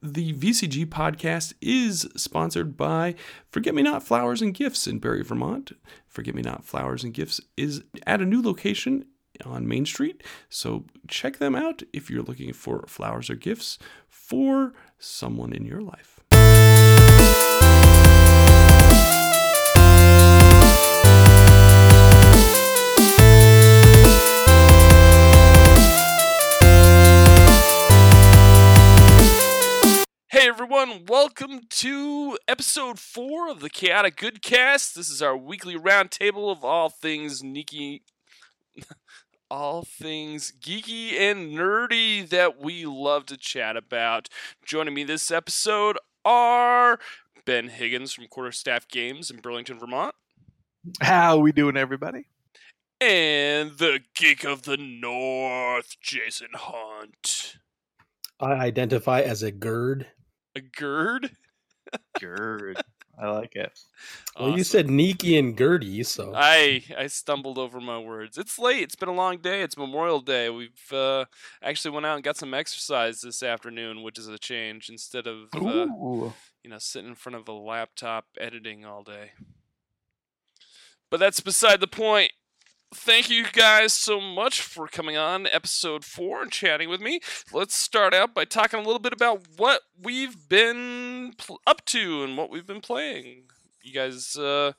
The VCG podcast is sponsored by Forget Me Not Flowers and Gifts in Barre, Vermont. Forget Me Not Flowers and Gifts is at a new location on Main Street, so check them out if you're looking for flowers or gifts for someone in your life. Everyone, welcome to episode four of the Chaotic Goodcast. This is our weekly roundtable of all things geeky, all things geeky and nerdy that we love to chat about. Joining me this episode are Ben Higgins from Quarterstaff Games in Burlington, Vermont, How we doing, everybody? and the Geek of the North, Jason Hunt. I identify as a GERD. A GERD? Good. I like it. Well, you said Niki and Gertie, so I I stumbled over my words. It's late. It's been a long day. It's Memorial Day. We've uh, actually went out and got some exercise this afternoon, which is a change instead of uh, you know sitting in front of a laptop editing all day. But that's beside the point. Thank you guys so much for coming on episode four and chatting with me. Let's start out by talking a little bit about what we've been pl- up to and what we've been playing. You guys, uh,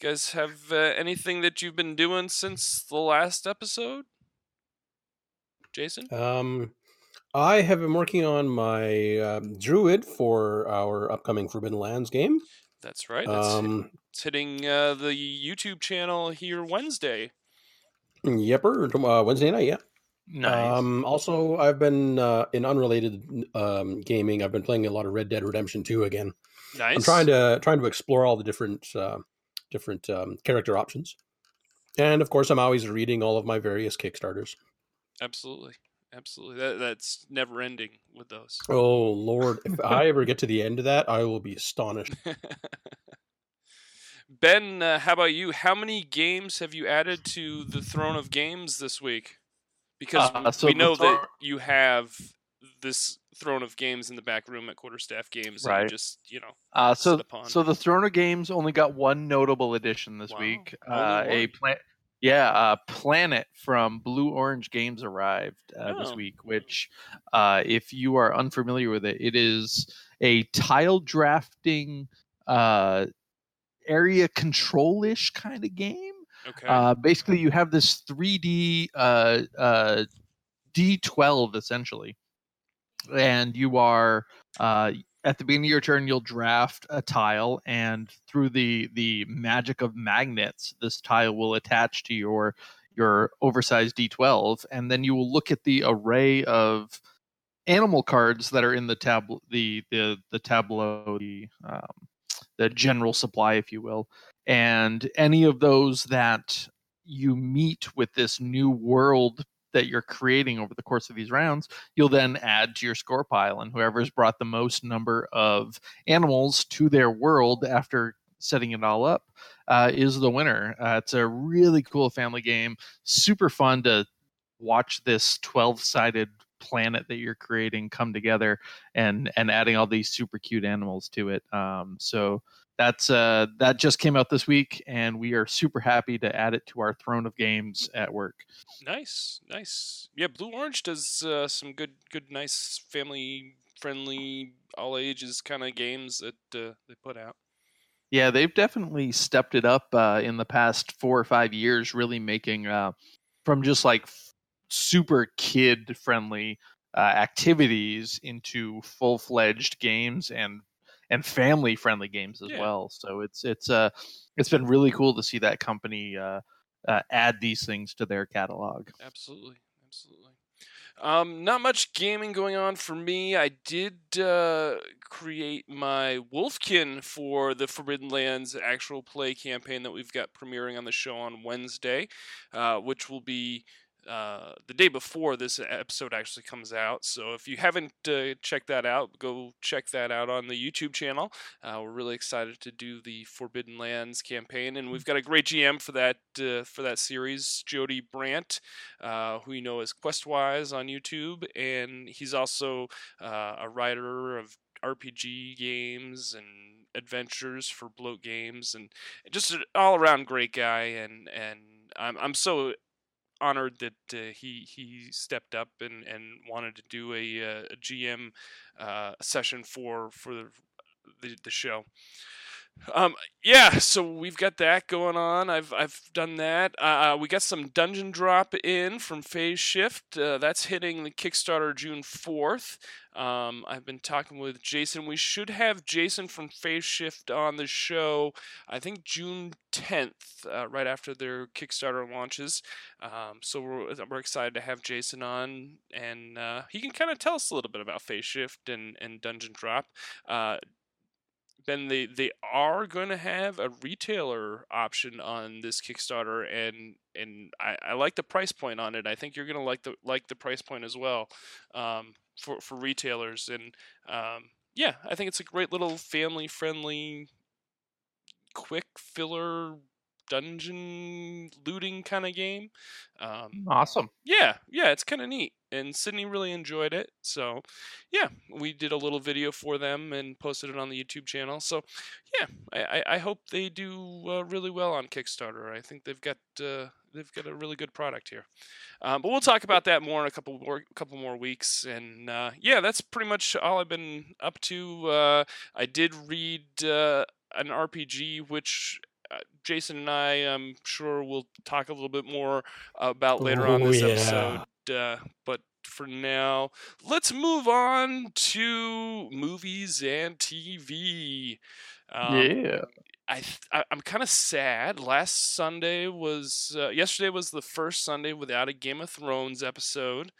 you guys have uh, anything that you've been doing since the last episode? Jason? um, I have been working on my um, Druid for our upcoming Forbidden Lands game. That's right. It's, Um, it's hitting uh, the YouTube channel here Wednesday. Yepper, uh, Wednesday night, yeah. Nice. Um, also, I've been uh, in unrelated um, gaming. I've been playing a lot of Red Dead Redemption 2 again. Nice. I'm trying to trying to explore all the different uh, different um, character options, and of course, I'm always reading all of my various Kickstarters. Absolutely. Absolutely. That, that's never ending with those. Oh Lord, if I ever get to the end of that, I will be astonished. ben, uh, how about you? How many games have you added to the Throne of Games this week? Because Uh, so we know that you have this Throne of Games in the back room at Quarterstaff Games. Right. just, you know. Uh, so, so the Throne of Games only got one notable addition this Wow, week. Uh, a one? yeah, a planet from Blue Orange Games arrived uh, this Oh. week. Which, uh, if you are unfamiliar with it, it is a tile drafting, uh, area control-ish kind of game. Okay. Uh, basically, you have this 3D uh, uh, D12 essentially, and you are uh, at the beginning of your turn you'll draft a tile, and through the the magic of magnets, this tile will attach to your your oversized D12, and then you will look at the array of animal cards that are in the tab the the the tableau the um, the general supply, if you will, and any of those that you meet with this new world that you're creating over the course of these rounds, you'll then add to your score pile, and whoever's brought the most number of animals to their world after setting it all up uh, is the winner. Uh, it's a really cool family game, super fun to watch this 12 sided planet that you're creating come together and and adding all these super cute animals to it um so that's uh that just came out this week and we are super happy to add it to our throne of games at work nice. Nice. Yeah, Blue Orange does uh, some good, good, nice, family friendly, all ages kind of games that uh, they put out. yeah they've definitely stepped it up uh in the past four or five years really making uh from just like super kid friendly uh, activities into full-fledged games and and family friendly games as Yeah. well so it's it's uh it's been really cool to see that company uh, uh add these things to their catalog Absolutely, absolutely. Um, not much gaming going on for me. I did uh, create my Wolfkin for the Forbidden Lands actual play campaign that we've got premiering on the show on Wednesday, uh, which will be uh, the day before this episode actually comes out. So if you haven't uh, checked that out, go check that out on the YouTube channel. Uh, we're really excited to do the Forbidden Lands campaign, and we've got a great GM for that uh, for that series, Jody Brandt, uh, who you know as Questwise on YouTube, and he's also uh, a writer of RPG games and adventures for Bloat Games, and just an all around great guy. And and I'm I'm so honored that uh, he he stepped up and, and wanted to do a, uh, a GM uh, session for for the, the, the show. Um, yeah, so we've got that going on. I've I've done that. Uh, we got some dungeon drop in from Phase Shift. Uh, that's hitting the Kickstarter June fourth. Um, I've been talking with Jason. We should have Jason from Phase Shift on the show. I think June tenth, uh, right after their Kickstarter launches. Um, so we're we're excited to have Jason on, and uh, he can kind of tell us a little bit about Phase Shift and and Dungeon Drop. Ben, they they are going to have a retailer option on this Kickstarter, and and I, I like the price point on it. I think you're going to like the like the price point as well um, for for retailers, and um, yeah, I think it's a great little family friendly, quick filler dungeon looting kind of game. Um, Awesome. yeah, yeah, it's kind of neat. And Sydney really enjoyed it. So, yeah, we did a little video for them and posted it on the YouTube channel. So, yeah, I, I, I hope they do uh, really well on Kickstarter. I think they've got uh, they've got a really good product here. Um, but we'll talk about that more in a couple more couple more weeks. And uh, yeah, that's pretty much all I've been up to. Uh, I did read uh, an RPG which Jason and I, I'm sure we'll talk a little bit more about later on Oh, this yeah. episode. Uh, but for now, let's move on to movies and TV. Um, yeah. I, I I'm kind of sad. Last Sunday was uh, yesterday was the first Sunday without a Game of Thrones episode.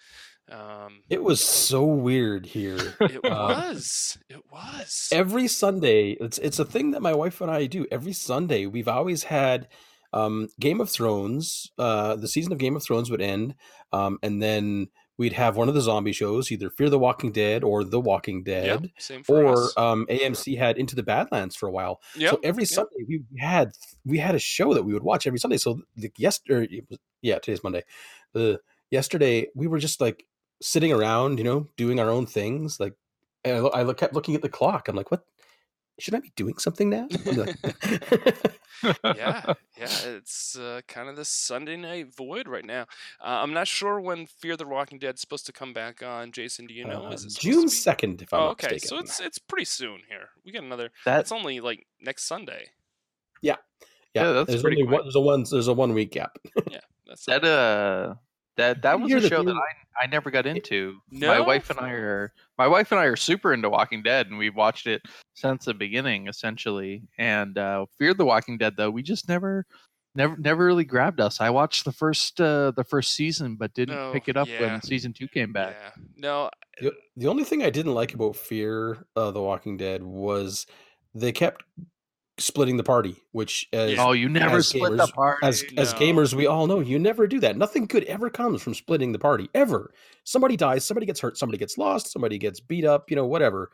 Um, It was so weird here. it Uh, was. It was. every Sunday, it's it's a thing that my wife and I do. Every Sunday, we've always had um, Game of Thrones. Uh, the season of Game of Thrones would end, um, and then we'd have one of the zombie shows, either Fear the Walking Dead or The Walking Dead. same for Or us. um, AMC had Into the Badlands for a while. Yep, So every yep. Sunday we had we had a show that we would watch every Sunday. So the yesterday, yeah, today's Monday. Uh, yesterday we were just like sitting around, you know, doing our own things. Like, and I, lo- I lo- kept looking at the clock. I'm like, what? Should I be doing something now? Like- yeah, yeah, it's uh, kind of this Sunday night void right now. Uh, I'm not sure when Fear the Walking Dead is supposed to come back on. Jason, do you know? Uh, Is it June second, if I'm Oh, okay, mistaken. so it's it's pretty soon here. We got another. That's only like next Sunday. yeah, yeah, that's there's pretty only one, there's a one there's a one week gap. Yeah, that's that uh that that was a show that I I never got into. My No? wife and I are my wife and I are super into Walking Dead, and we've watched it since the beginning, essentially. And uh, Fear the Walking Dead, though, we just never. Never, never really grabbed us. I watched the first, uh, the first season, but didn't No, pick it up yeah. when season two came back. Yeah. No. The, the only thing I didn't like about Fear uh, the Walking Dead was they kept splitting the party, which as Oh, you never As split the gamers- party. as as gamers we all know you never do that nothing good ever comes from splitting the party ever somebody dies somebody gets hurt somebody gets lost somebody gets beat up you know whatever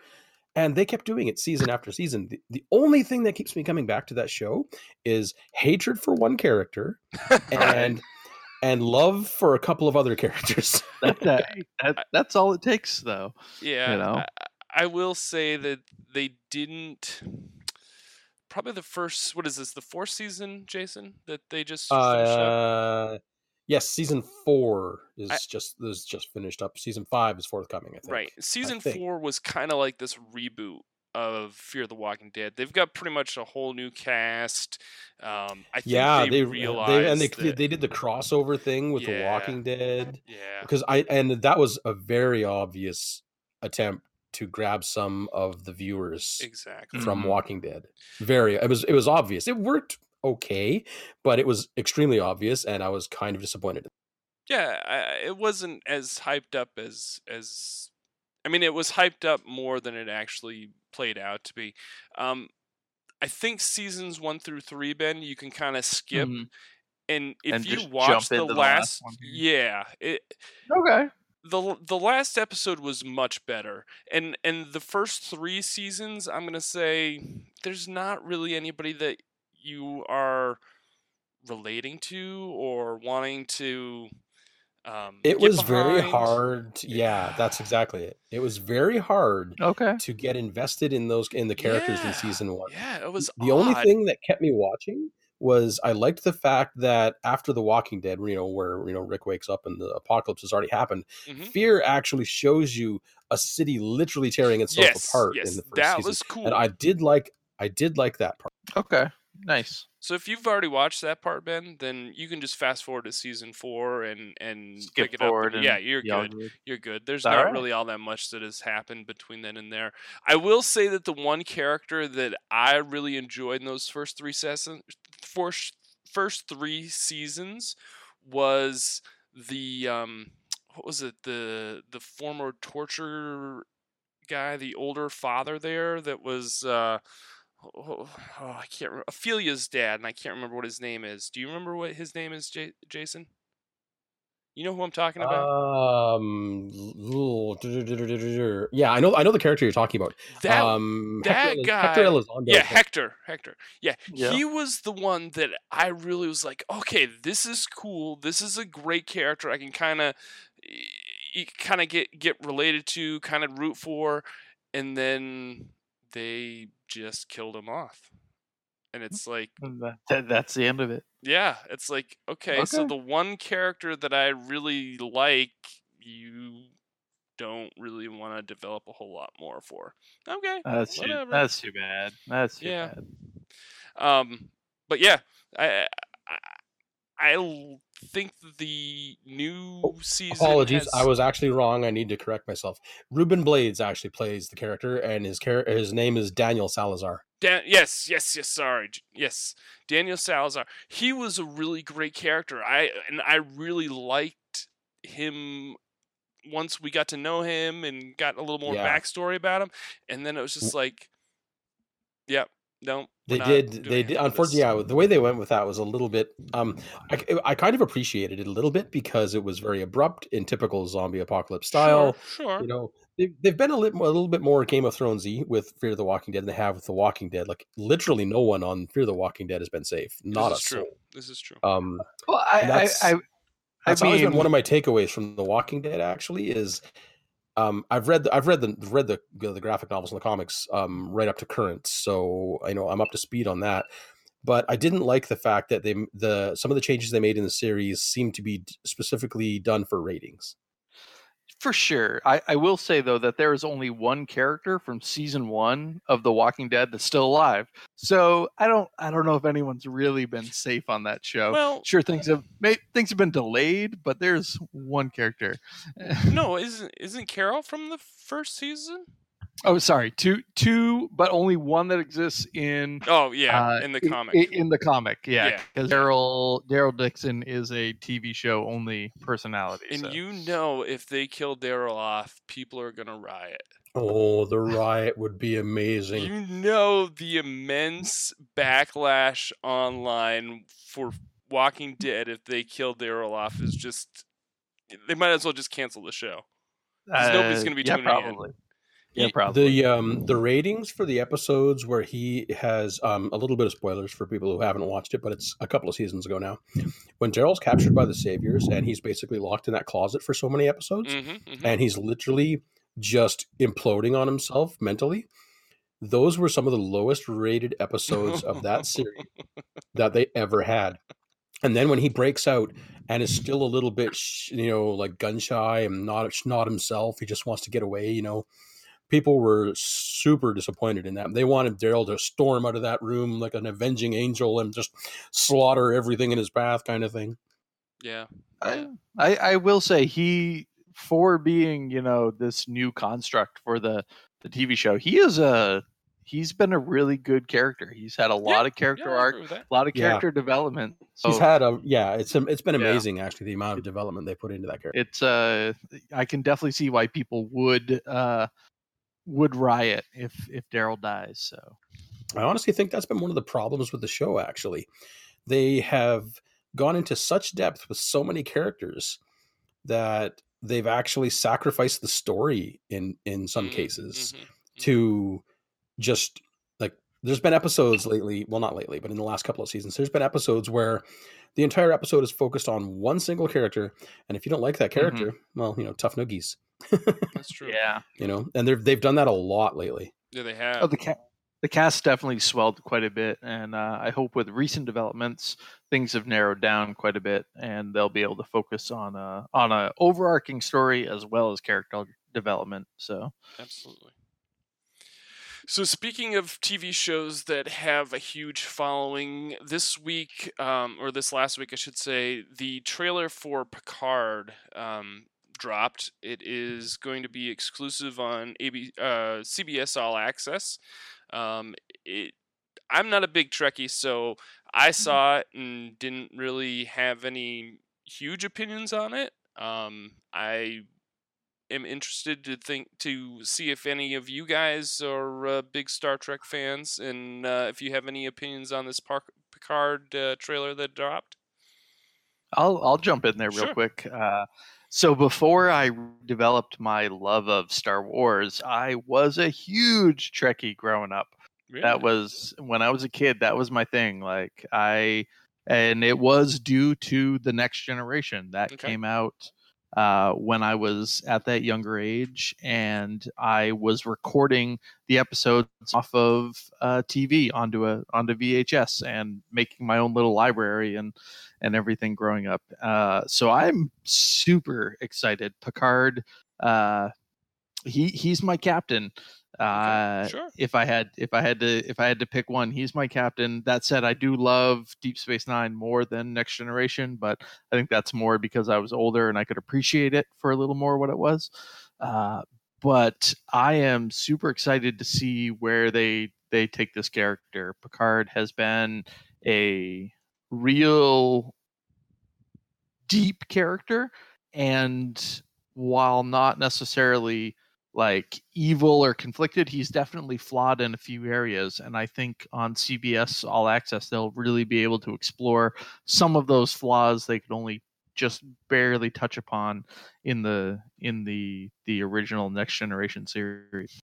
and they kept doing it season after season the, the only thing that keeps me coming back to that show is hatred for one character and and love for a couple of other characters that, that, that, that's all it takes, though. Yeah. You know? I, I will say that they didn't. Probably the first. What is this? The fourth season, Jason? That they just finished up. uh yes season four is I- just is just finished up season five is forthcoming i think Right. Season think. four was kind of like this reboot of Fear the Walking Dead. They've got pretty much a whole new cast. Um, I think yeah they, they, realized they and they that, they did the crossover thing with the walking dead yeah, because i and that was a very obvious attempt to grab some of the viewers exactly. from Mhm. walking dead very it was it was obvious it worked okay but it was extremely obvious and i was kind of disappointed Yeah, I, it wasn't as hyped up as as. I mean, it was hyped up more than it actually played out to be. Um, I think seasons one through three, Ben, you can kind of skip. Mhm. and if And you watch the into the last, last one. yeah, it, Okay. The the last episode was much better and and the first three seasons i'm gonna say there's not really anybody that you are relating to or wanting to um It get was very hard. Yeah, that's exactly it. It was very hard Okay. to get invested in those in the characters Yeah, in season one. yeah it was the only thing that kept me watching was I liked the fact that after The Walking Dead, you know, where you know Rick wakes up and the apocalypse has already happened, Mhm. Fear actually shows you a city literally tearing itself yes apart yes in the first that season, was cool and I did like I did like that part. Okay. Nice. so if you've already watched that part ben then you can just fast forward to season four and and Skip pick it up and- yeah you're good you're good. There's not right. really all that much that has happened between then and there. I will say that the one character that I really enjoyed in those first three seasons, first first three seasons, was the um, what was it the the former torture guy, the older father there that was. Uh, Oh, oh, I can't remember. Ophelia's dad, and I can't remember what his name is. Do you remember what his name is, J- Jason? You know who I'm talking about? Um, yeah, I know I know the character you're talking about. that um, that Hector, guy- Hector Elizondo. yeah, Hector. Hector. Yeah, Yeah. he was the one that I really was like, okay, this is cool. This is a great character. I can kind of, kind of get get related to, kind of root for, and then they just killed him off, and it's like, that- that- that's the end of it. yeah, it's like, okay, so the one character that I really like, you don't really want to develop a whole lot more for. Okay, That's too, that's too bad. That's too Yeah. bad. Um, but yeah, I I, I think the new season. Apologies, has- I was actually wrong. I need to correct myself. Ruben Blades actually plays the character, and his char- his name is Daniel Salazar. Dan- yes, yes, yes. Sorry, yes. Daniel Salazar. He was a really great character. I and I really liked him once we got to know him and got a little more Yeah. backstory about him. And then it was just like, yep, no. We're They did. They did. any of this. Unfortunately, yeah, the way they went with that was a little bit. Um, I, I kind of appreciated it a little bit because it was very abrupt in typical zombie apocalypse style. Sure, sure. You know, they've, they've been a little, a little bit more Game of Thronesy with Fear of the Walking Dead than they have with The Walking Dead. Like literally, no one on Fear of the Walking Dead has been safe. Not this a true. soul. This is true. Um, Well, I, And I, that's- I, I That's always been mean, one of my takeaways from The Walking Dead. Actually, is um, I've read the, I've read the read the the graphic novels and the comics um, right up to current, so I know I'm up to speed on that. But I didn't like the fact that they the some of the changes they made in the series seemed to be specifically done for ratings. For sure. I, I will say though that there is only one character from season one of The Walking Dead that's still alive. So I don't I don't know if anyone's really been safe on that show. Well, sure, things have may, things have been delayed, but there's one character. no, isn't isn't Carol from the first season? Oh, sorry, two two, but only one that exists in Oh yeah, uh, in the comic. i- In, the comic, yeah, Yeah. because Daryl Daryl Dixon is a TV show only personality. and so. you know, if they kill Daryl off, people are gonna riot. Oh, the riot would be amazing. You know the immense backlash online for Walking Dead if they kill Daryl off is just. They might as well just cancel the show. 'Cause nobody's gonna be Uh, yeah, tuning in. Yeah, probably. The um the ratings for the episodes where he has um a little bit of spoilers for people who haven't watched it, but it's a couple of seasons ago now. When Daryl's captured by the Saviors and he's basically locked in that closet for so many episodes, Mm-hmm, and he's literally just imploding on himself mentally. Those were some of the lowest rated episodes of that series that they ever had. And then when he breaks out and is still a little bit, you know, like gun shy and not not himself, he just wants to get away. You know, people were super disappointed in that. They wanted Daryl to storm out of that room like an avenging angel and just slaughter everything in his path, kind of thing. Yeah. I, I I will say he for being you know this new construct for the the TV show he is a he's been a really good character he's had a lot of character yeah, arc agree with that. a lot of Yeah. character development so He's had a yeah, it's it's been Yeah. amazing actually the amount of development they put into that character. it's uh I can definitely see why people would uh would riot if if Daryl dies so I honestly think that's been one of the problems with the show. Actually, they have gone into such depth with so many characters that they've actually sacrificed the story in in some Mm, cases mhm. to just there's been episodes lately well not lately but in the last couple of seasons there's been episodes where the entire episode is focused on one single character and if you don't like that character well you know tough noogies That's true. Yeah. you know and they've they've done that a lot lately Yeah, they have. Oh, the ca- the cast definitely swelled quite a bit, and uh, I hope with recent developments, things have narrowed down quite a bit, and they'll be able to focus on a on a overarching story as well as character development. So Absolutely. So, speaking of TV shows that have a huge following, this week, um, or this last week, I should say, the trailer for Picard um, dropped. It is going to be exclusive on AB, uh, CBS All Access. Um, it, I'm not a big Trekkie, so I saw it and didn't really have any huge opinions on it. Um, I am interested to think to see if any of you guys are uh, big Star Trek fans, and uh, if you have any opinions on this Park- Picard uh, trailer that dropped. I'll I'll jump in there real Sure. quick. Uh, so before I developed my love of Star Wars, I was a huge Trekkie growing up. Really? That was when I was a kid. That was my thing. Like I, and it was due to the Next Generation that Okay. came out uh, when I was at that younger age, and I was recording the episodes off of uh, TV onto a onto VHS and making my own little library and and everything growing up. Uh, so I'm super excited. Picard, uh, he he's my captain. Uh, sure. If I had if I had to if I had to pick one, he's my captain. That said, I do love Deep Space Nine more than Next Generation, but I think that's more because I was older and I could appreciate it for a little more what it was. Uh, but I am super excited to see where they they take this character. Picard has been a real deep character and while not necessarily like evil or conflicted he's definitely flawed in a few areas and i think on cbs all access they'll really be able to explore some of those flaws they could only just barely touch upon in the in the the original next generation series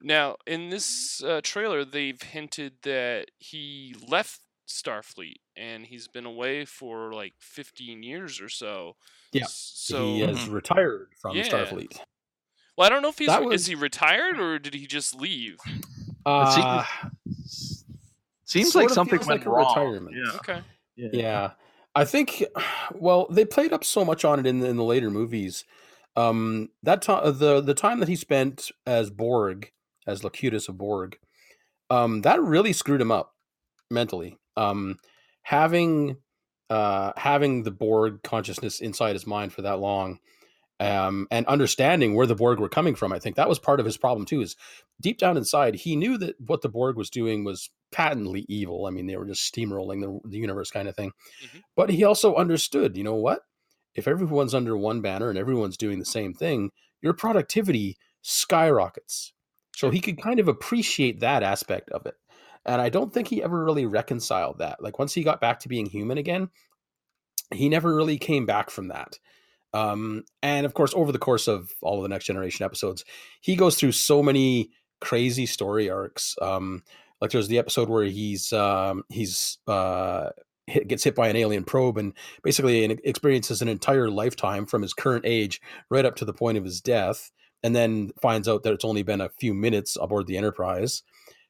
Now, in this uh, trailer, they've hinted that he left Starfleet and he's been away for like 15 years or so. Yeah, So, he has retired from Yeah. Starfleet. Well, I don't know if he's That is was- he retired or did he just leave? Uh, seems Sort like something went like a wrong. retirement. Yeah. Okay. yeah, I think. Well, they played up so much on it in the, in the later movies. Um, that time, the the time that he spent as Borg, as Locutus of Borg, um, that really screwed him up mentally. Um, having uh, having the Borg consciousness inside his mind for that long, um, and understanding where the Borg were coming from, I think that was part of his problem too. Is deep down inside, he knew that what the Borg was doing was patently evil. I mean, they were just steamrolling the, the universe, kind of thing. Mhm. But he also understood, you know what? If everyone's under one banner and everyone's doing the same thing, your productivity skyrockets. So he could kind of appreciate that aspect of it. And I don't think he ever really reconciled that. Like once he got back to being human again, he never really came back from that. Um, and of course, over the course of all of the next generation episodes, he goes through so many crazy story arcs. Um, like there's the episode where he's um, he's uh, hit, gets hit by an alien probe and basically experiences an entire lifetime from his current age right up to the point of his death, and then finds out that it's only been a few minutes aboard the Enterprise.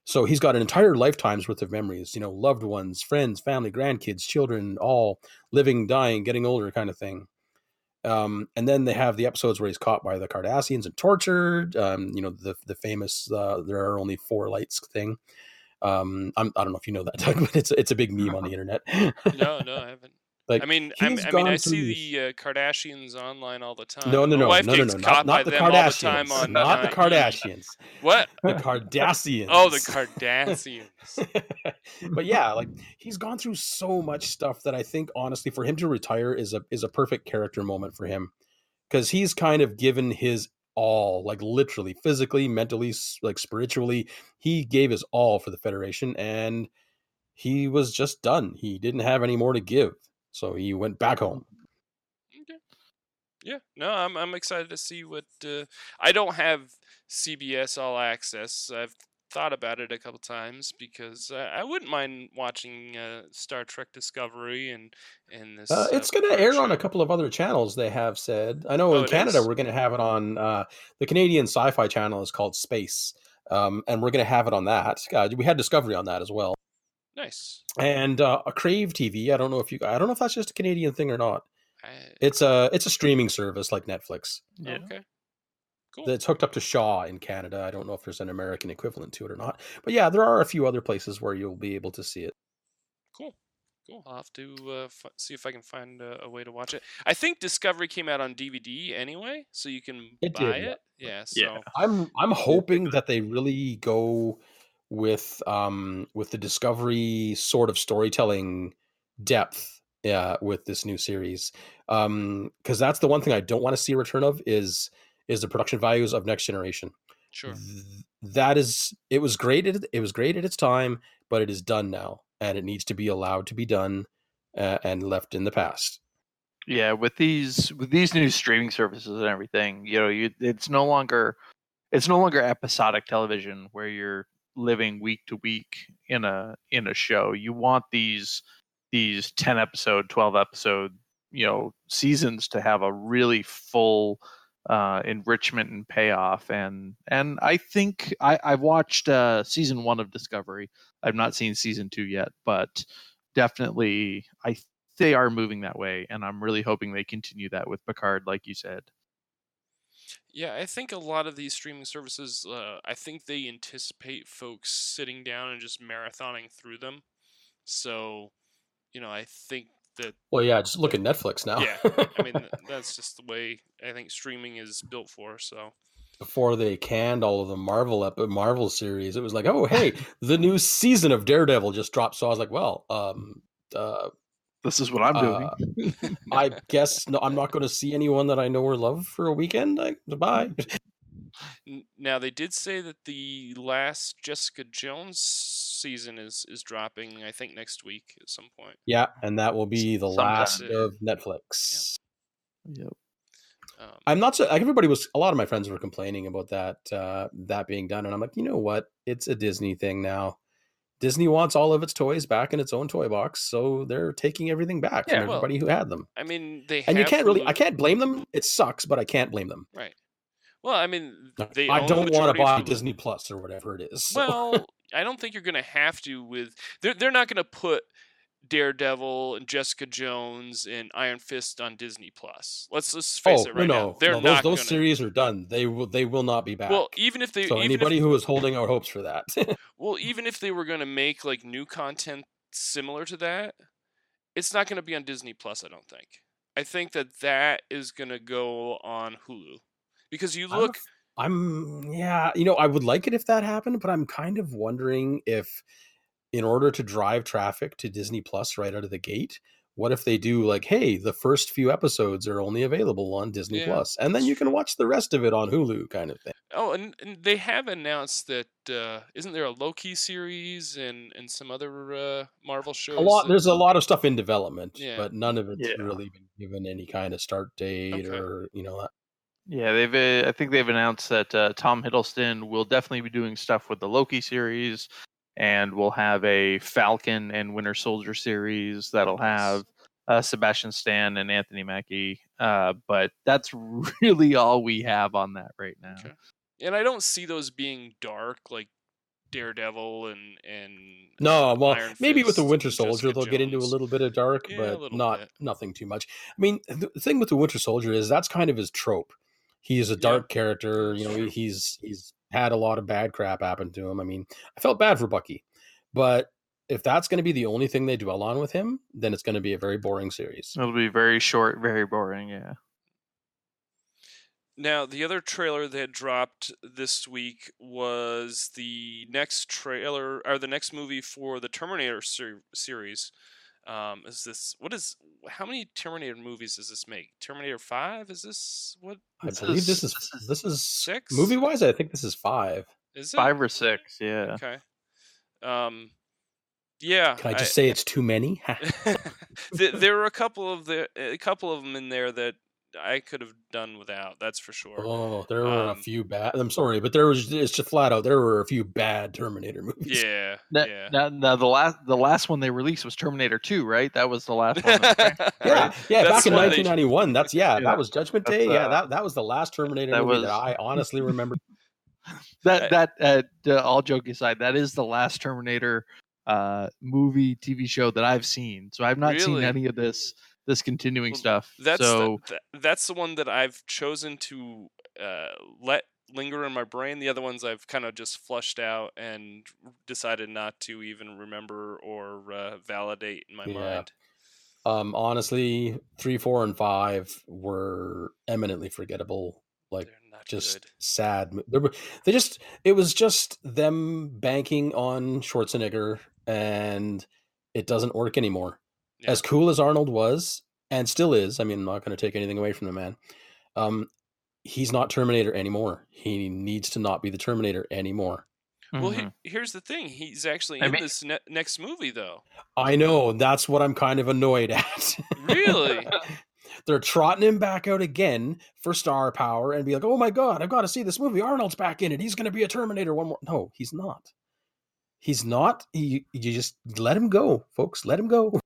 So he's got an entire lifetime's worth of memories, you know, loved ones, friends, family, grandkids, children, all living, dying, getting older, kind of thing. Um, and then they have the episodes where he's caught by the Cardassians and tortured. Um, you know, the the famous uh, "there are only four lights" thing. Um, I'm, I don't know if you know that, Doug, but it's it's a big meme on the internet. No, no, I haven't. Like I mean, I mean, I see the uh, Kardashians online all the time. no, no, no, wife no, no, gets no, not, not the the Kardashians, time on not the uh, E! Kardashians, What? the Cardassians. Oh, the Kardashians. but yeah, like he's gone through so much stuff that I think honestly for him to retire is a is a perfect character moment for him because he's kind of given his all, like literally, physically, mentally, like spiritually. He gave his all for the Federation, and he was just done. He didn't have any more to give. So he went back home. Okay. Yeah. No, I'm I'm excited to see what. Uh, I don't have CBS All Access. I've thought about it a couple times because uh, I wouldn't mind watching uh, Star Trek Discovery and and this. Uh, it's going to air on a couple of other channels. They have said. I know Oh, in Canada is? we're going to have it on uh, the Canadian Sci-Fi channel is called Space, um, and we're going to have it on that. Uh, we had Discovery on that as well, Nice. and uh, a Crave TV. I don't know if you. I don't know if that's just a Canadian thing or not. I, It's a it's a streaming service like Netflix. Yeah. Okay. Cool. That's hooked up to Shaw in Canada. I don't know if there's an American equivalent to it or not. But yeah, there are a few other places where you'll be able to see it. Cool. Cool. I'll have to uh, f- see if I can find a, a way to watch it. I think Discovery came out on DVD anyway, so you can It buy did, yeah. it. Yeah. So Yeah. I'm I'm hoping that they really go with um with the Discovery sort of storytelling depth uh, with this new series. Um because that's the one thing I don't want to see a return of is is the production values of Next Generation. sure. Th- That is it was great at it was great at its time, but it is done now and it needs to be allowed to be done uh, and left in the past. Yeah, with these with these new streaming services and everything, you know, you it's no longer it's no longer episodic television where you're living week to week in a in a show. You want these these 10 episode, 12 episode, you know, seasons to have a really full uh enrichment and payoff and and I think I I've watched uh season 1 of Discovery. I've not seen season 2 yet, but definitely I they are moving that way, and I'm really hoping they continue that with Picard, like you said. Yeah, I think a lot of these streaming services, uh, I think they anticipate folks sitting down and just marathoning through them. So, you know, I think that Well, yeah, just look at Netflix now. Yeah, I mean that's just the way I think streaming is built for. So, before they canned all of the Marvel ep- Marvel series, it was like, oh hey, the new season of Daredevil just dropped. So I was like, well, um, uh, This is what I'm doing. uh, I guess no, I'm not going to see anyone that I know or love for a weekend. I, bye. Now they did say that the last Jessica Jones season is is dropping. I think next week at some point. Yeah, and that will be the Sometime. last of Netflix. Yep. Um, I'm not so. Like, everybody was. A lot of my friends were complaining about that uh, that being done, and I'm like, you know what? It's a Disney thing now. Disney wants all of its toys back in its own toy box, so they're taking everything back Yeah, from well, everybody who had them. I mean, they And you can't really. I can't blame them. It sucks, but I can't blame them. Right. Well, I mean, they. I don't want to buy. Disney Plus or whatever it is. so- Well, I don't think you're going to have to with they're they're not going to put Daredevil and Jessica Jones and Iron Fist on Disney Plus. Let's let's face oh it right no, now. They're no, those, not those gonna, series are done. They will. They will not be back. Well, even if they so even anybody if, who is holding out hopes for that, well, even if they were going to make like new content similar to that, it's not going to be on Disney Plus, I don't think. I think that that is going to go on Hulu. Because you I'm look I'm yeah, you know, I would like it if that happened, but I'm kind of wondering if in order to drive traffic to Disney Plus right out of the gate, what if they do like, hey, the first few episodes are only available on Disney Yeah, Plus, and then you can watch the rest of it on Hulu kind of thing. Oh, and, and they have announced that uh, isn't there a Loki series and and some other uh, Marvel shows? A lot that- there's a lot of stuff in development, Yeah. but none of it's Yeah. really been given any kind of start date Okay. or, you know, that Yeah, they've. Uh, I think they've announced that uh, Tom Hiddleston will definitely be doing stuff with the Loki series, and we'll have a Falcon and Winter Soldier series that'll have uh, Sebastian Stan and Anthony Mackie. Uh, but that's really all we have on that right now. Okay. and I don't see those being dark like Daredevil and and No, well, Iron maybe with the Winter Soldier they'll get into a little bit of dark, Yeah, but not bit. nothing too much. I mean, the the thing with the Winter Soldier is that's kind of his trope. He's a Yeah. dark character, you know. He's he's had a lot of bad crap happen to him. I mean, I felt bad for Bucky, but if that's going to be the only thing they dwell on with him, then it's going to be a very boring series. It'll be very short, very boring. Yeah. Now, the other trailer that had dropped this week was the next trailer or the next movie for the Terminator ser- series. Um, is this what is how many Terminator movies does this make? Terminator Five? Is this what I This believe this is- is this is this is six? movie wise. I think this is five. is it Five or six. Yeah. Okay. Um, yeah. Can I just say it's too many? There were a couple of the a couple of them in there that I could have done without. That's for sure. oh, there were a Um, few bad. I'm sorry, but there was it's just flat out. There were a few bad Terminator movies. Yeah, Now, yeah. now, now the last the last one they released was Terminator 2, right? That was the last one. Yeah, yeah. That's back in why they- 1991. That's yeah, Yeah. That was Judgment That's, Day. yeah, uh, that that was the last Terminator that movie was- that I honestly remember. that that uh, all joke aside, that is the last Terminator uh, movie TV show that I've seen. So I've not seen any of this this continuing Well, stuff. That's so the, th- that's the one that I've chosen to uh, let linger in my brain. The other ones I've kind of just flushed out and decided not to even remember or uh, validate in my Yeah. mind. Um, honestly, three, four, and five were eminently forgettable. Like not just good. sad. They, were, they just it was just them banking on Schwarzenegger, and it doesn't work anymore. Yeah. As cool as Arnold was, and still is. I mean, I'm not going to take anything away from the man. Um, he's not Terminator anymore. He needs to not be the Terminator anymore. Well, mhm. he, here's the thing. He's actually I in mean- this ne- next movie, though. I know. That's what I'm kind of annoyed at. Really? They're trotting him back out again for star power and be like, oh my God, I've got to see this movie. Arnold's back in it. He's going to be a Terminator one more. No, he's not. He's not. He, you just let him go, folks. Let him go.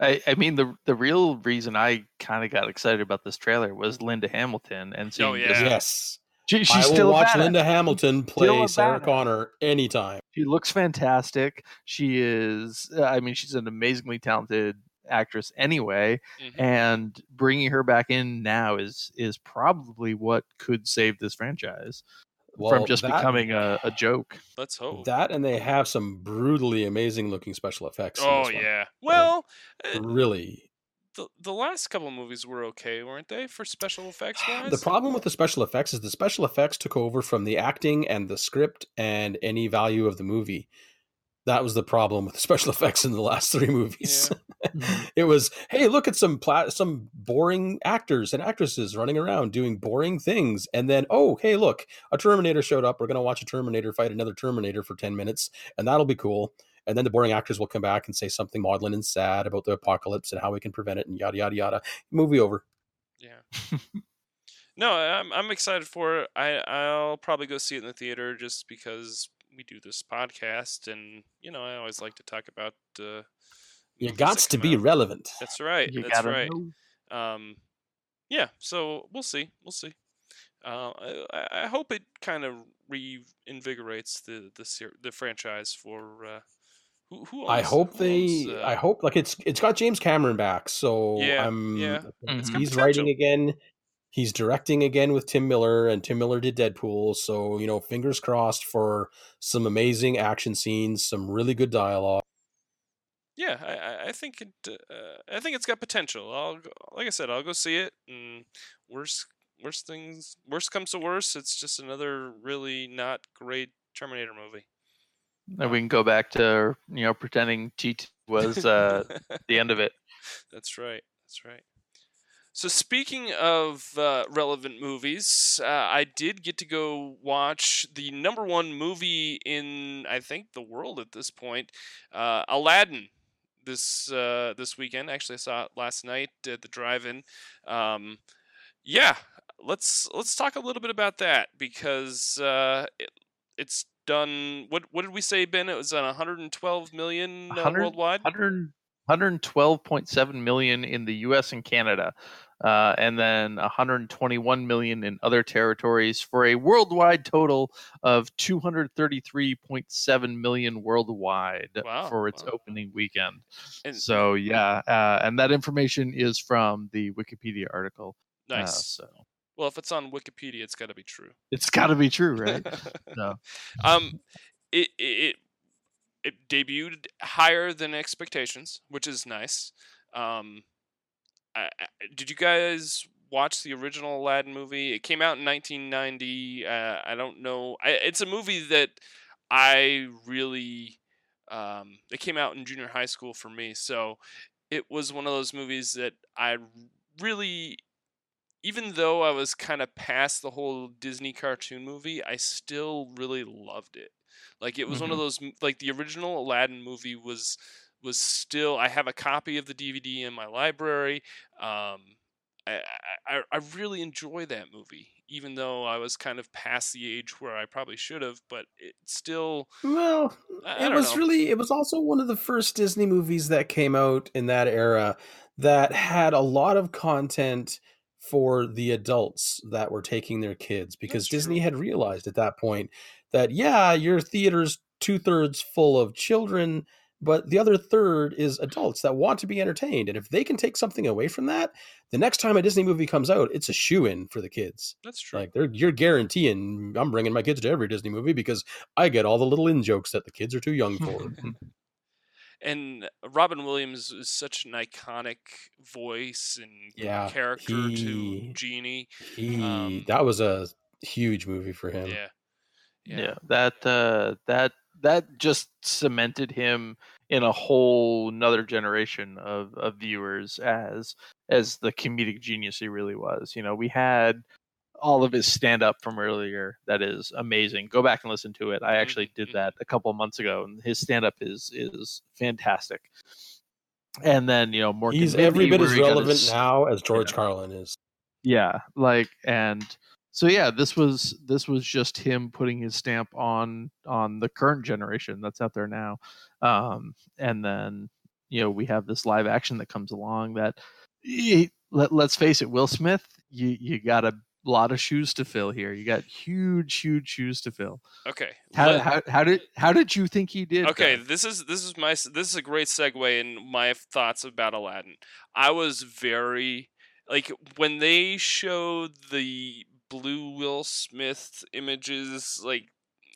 I, I mean the the real reason I kind of got excited about this trailer was Linda Hamilton and seeing Oh, yeah. just- Yes. she, she's I will still a watch badass. Linda Hamilton play Still Sarah. Connor anytime. She looks fantastic. She is. uh, I mean, she's an amazingly talented actress anyway, Mhm. and bringing her back in now is is probably what could save this franchise Well, from just that- becoming a, a joke. Let's hope. that, and they have some brutally amazing looking special effects. in oh this one. yeah. Well, uh, really. the the last couple of movies were okay, weren't they? For special effects wise. The problem with the special effects is the special effects took over from the acting and the script and any value of the movie. That was the problem with the special effects in the last three movies. it was, hey, look at some pla- some boring actors and actresses running around doing boring things, and then, oh, hey, look, a Terminator showed up. We're gonna watch a Terminator fight another Terminator for ten minutes, and that'll be cool. And then the boring actors will come back and say something maudlin and sad about the apocalypse and how we can prevent it, and yada yada yada. Movie over. Yeah. no, I'm I'm excited for it. I I'll probably go see it in the theater just because we do this podcast, and you know I always like to talk about. Uh, You movies got to be out. relevant. That's right. You that's right. know. Um, yeah. So we'll see. We'll see. Uh, I, I hope it kind of reinvigorates the the ser- the franchise for. Uh, who, who I hope who they. owns, uh, I hope like it's it's got James Cameron back, so Yeah, I'm. yeah. It's got He's writing again. He's directing again with Tim Miller, and Tim Miller did Deadpool. So you know, fingers crossed for some amazing action scenes, some really good dialogue. yeah, I, I- I think it. Uh, I think it's got potential. I'll go, like I said, I'll go see it. And worst, worst things, worst comes to worst, it's just another really not great Terminator movie. And we can go back to you know pretending T was uh, the end of it. That's right. That's right. So speaking of uh, relevant movies, uh, I did get to go watch the number one movie in I think the world at this point, uh, Aladdin. This uh, this weekend, actually, I saw it last night at the drive-in. Um, yeah, let's let's talk a little bit about that because uh, it, it's done. What what did we say, Ben? It was on 112 million uh, 100 worldwide. 100, 112.7 million in the U.S. and Canada, uh, and then 121 million in other territories for a worldwide total of 233.7 million worldwide Wow, for its wow. opening weekend. And So yeah, uh, and that information is from the Wikipedia article. uh, nice. so Well, if it's on Wikipedia, it's got to be true. it's got to be true, right? No. um, it, it it debuted higher than expectations, which is nice. Um, I, I- did you guys watch the original Aladdin movie? It came out in 1990. Uh, I don't know. I, it's a movie that I really. Um, it came out in junior high school for me, so it was one of those movies that I really even though I was kind of past the whole Disney cartoon movie, I still really loved it. Like it was one of Mhm. those like the original Aladdin movie was was still I have a copy of the DVD in my library. Um I, I, I really enjoy that movie, even though I was kind of past the age where I probably should have, but it still Well, I- it was know. really it was also one of the first Disney movies that came out in that era that had a lot of content for the adults that were taking their kids because That's Disney true. had realized at that point that yeah, your theater's two thirds full of children, but the other third is adults that want to be entertained. And if they can take something away from that, the next time a Disney movie comes out, it's a shoe in for the kids. That's true. Like they're you're guaranteeing I'm bringing my kids to every Disney movie because I get all the little in jokes that the kids are too young for. and Robin Williams is such an iconic voice and Yeah, character he- to Genie. he Um, that was a huge movie for him. Yeah. yeah. that uh that that just cemented him in a whole another generation of, of viewers as as the comedic genius he really was you know we had all of his stand up from earlier that is amazing go back and listen to it i actually did mhm. that a couple of months ago and his stand up is is fantastic and then you know more He's every bit as relevant now as George yeah. Carlin is. yeah like and so yeah this was this was just him putting his stamp on on the current generation that's out there now um and then you know we have this live action that comes along that eh, let, let's face it will smith you you got a lot of shoes to fill here you got huge huge shoes to fill Okay. how, let- how, how did how did you think he did okay Doug? this is this is my this is a great segue in my thoughts about aladdin i was very like when they showed the blue will smith images like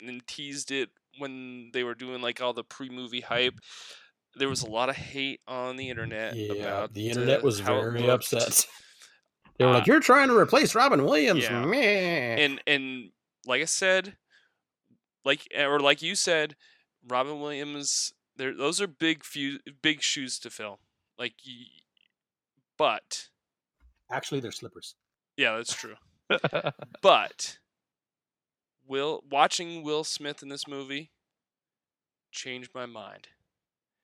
and teased it when they were doing like all the pre-movie hype there was a lot of hate on the internet Yeah, about the internet uh, was very upset. They were Uh, like, "You're trying to replace Robin Williams." Yeah. And and like I said, like or like you said, Robin Williams. There, those are big few big shoes to fill. Like, but Actually, they're slippers. yeah, that's true. But Will watching Will Smith in this movie changed my mind.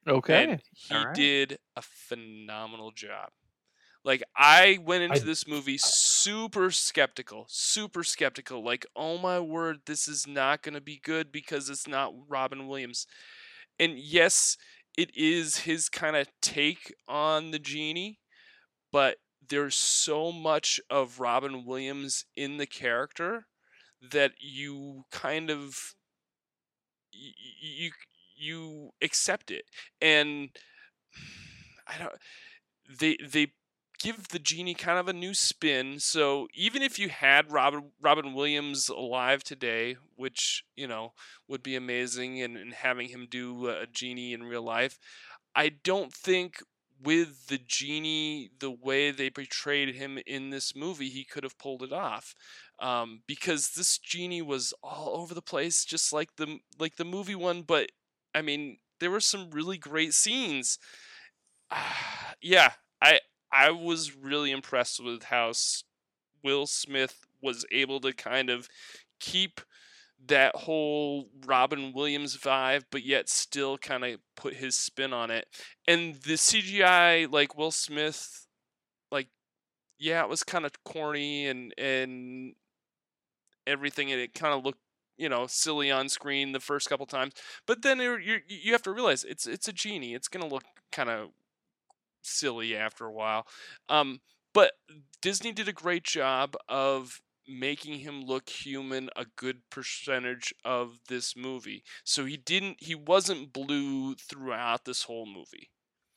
okay And he alright. did a phenomenal job. Like I went into I- this movie super skeptical, super skeptical. Like, oh my word, this is not going to be good because it's not Robin Williams. And yes, it is his kind of take on the genie, but there's so much of Robin Williams in the character that you kind of you you accept it. And i don't they they give the genie kind of a new spin. So even if you had robin robin williams alive today which you know would be amazing and, and having him do a genie in real life i don't think with the genie the way they portrayed him in this movie he could have pulled it off um, because this genie was all over the place just like the like the movie one but i mean there were some really great scenes. Yeah i i was really impressed with how will smith was able to kind of keep that whole Robin Williams vibe, but yet still kind of put his spin on it. And the CGI, like Will Smith, like yeah, it was kind of corny and and everything, and it kind of looked you know silly on screen the first couple times. But then you you have to realize it's it's a genie. It's gonna look kind of silly after a while. Um, but Disney did a great job of making him look human a good percentage of this movie. So he didn't he wasn't blue throughout this whole movie.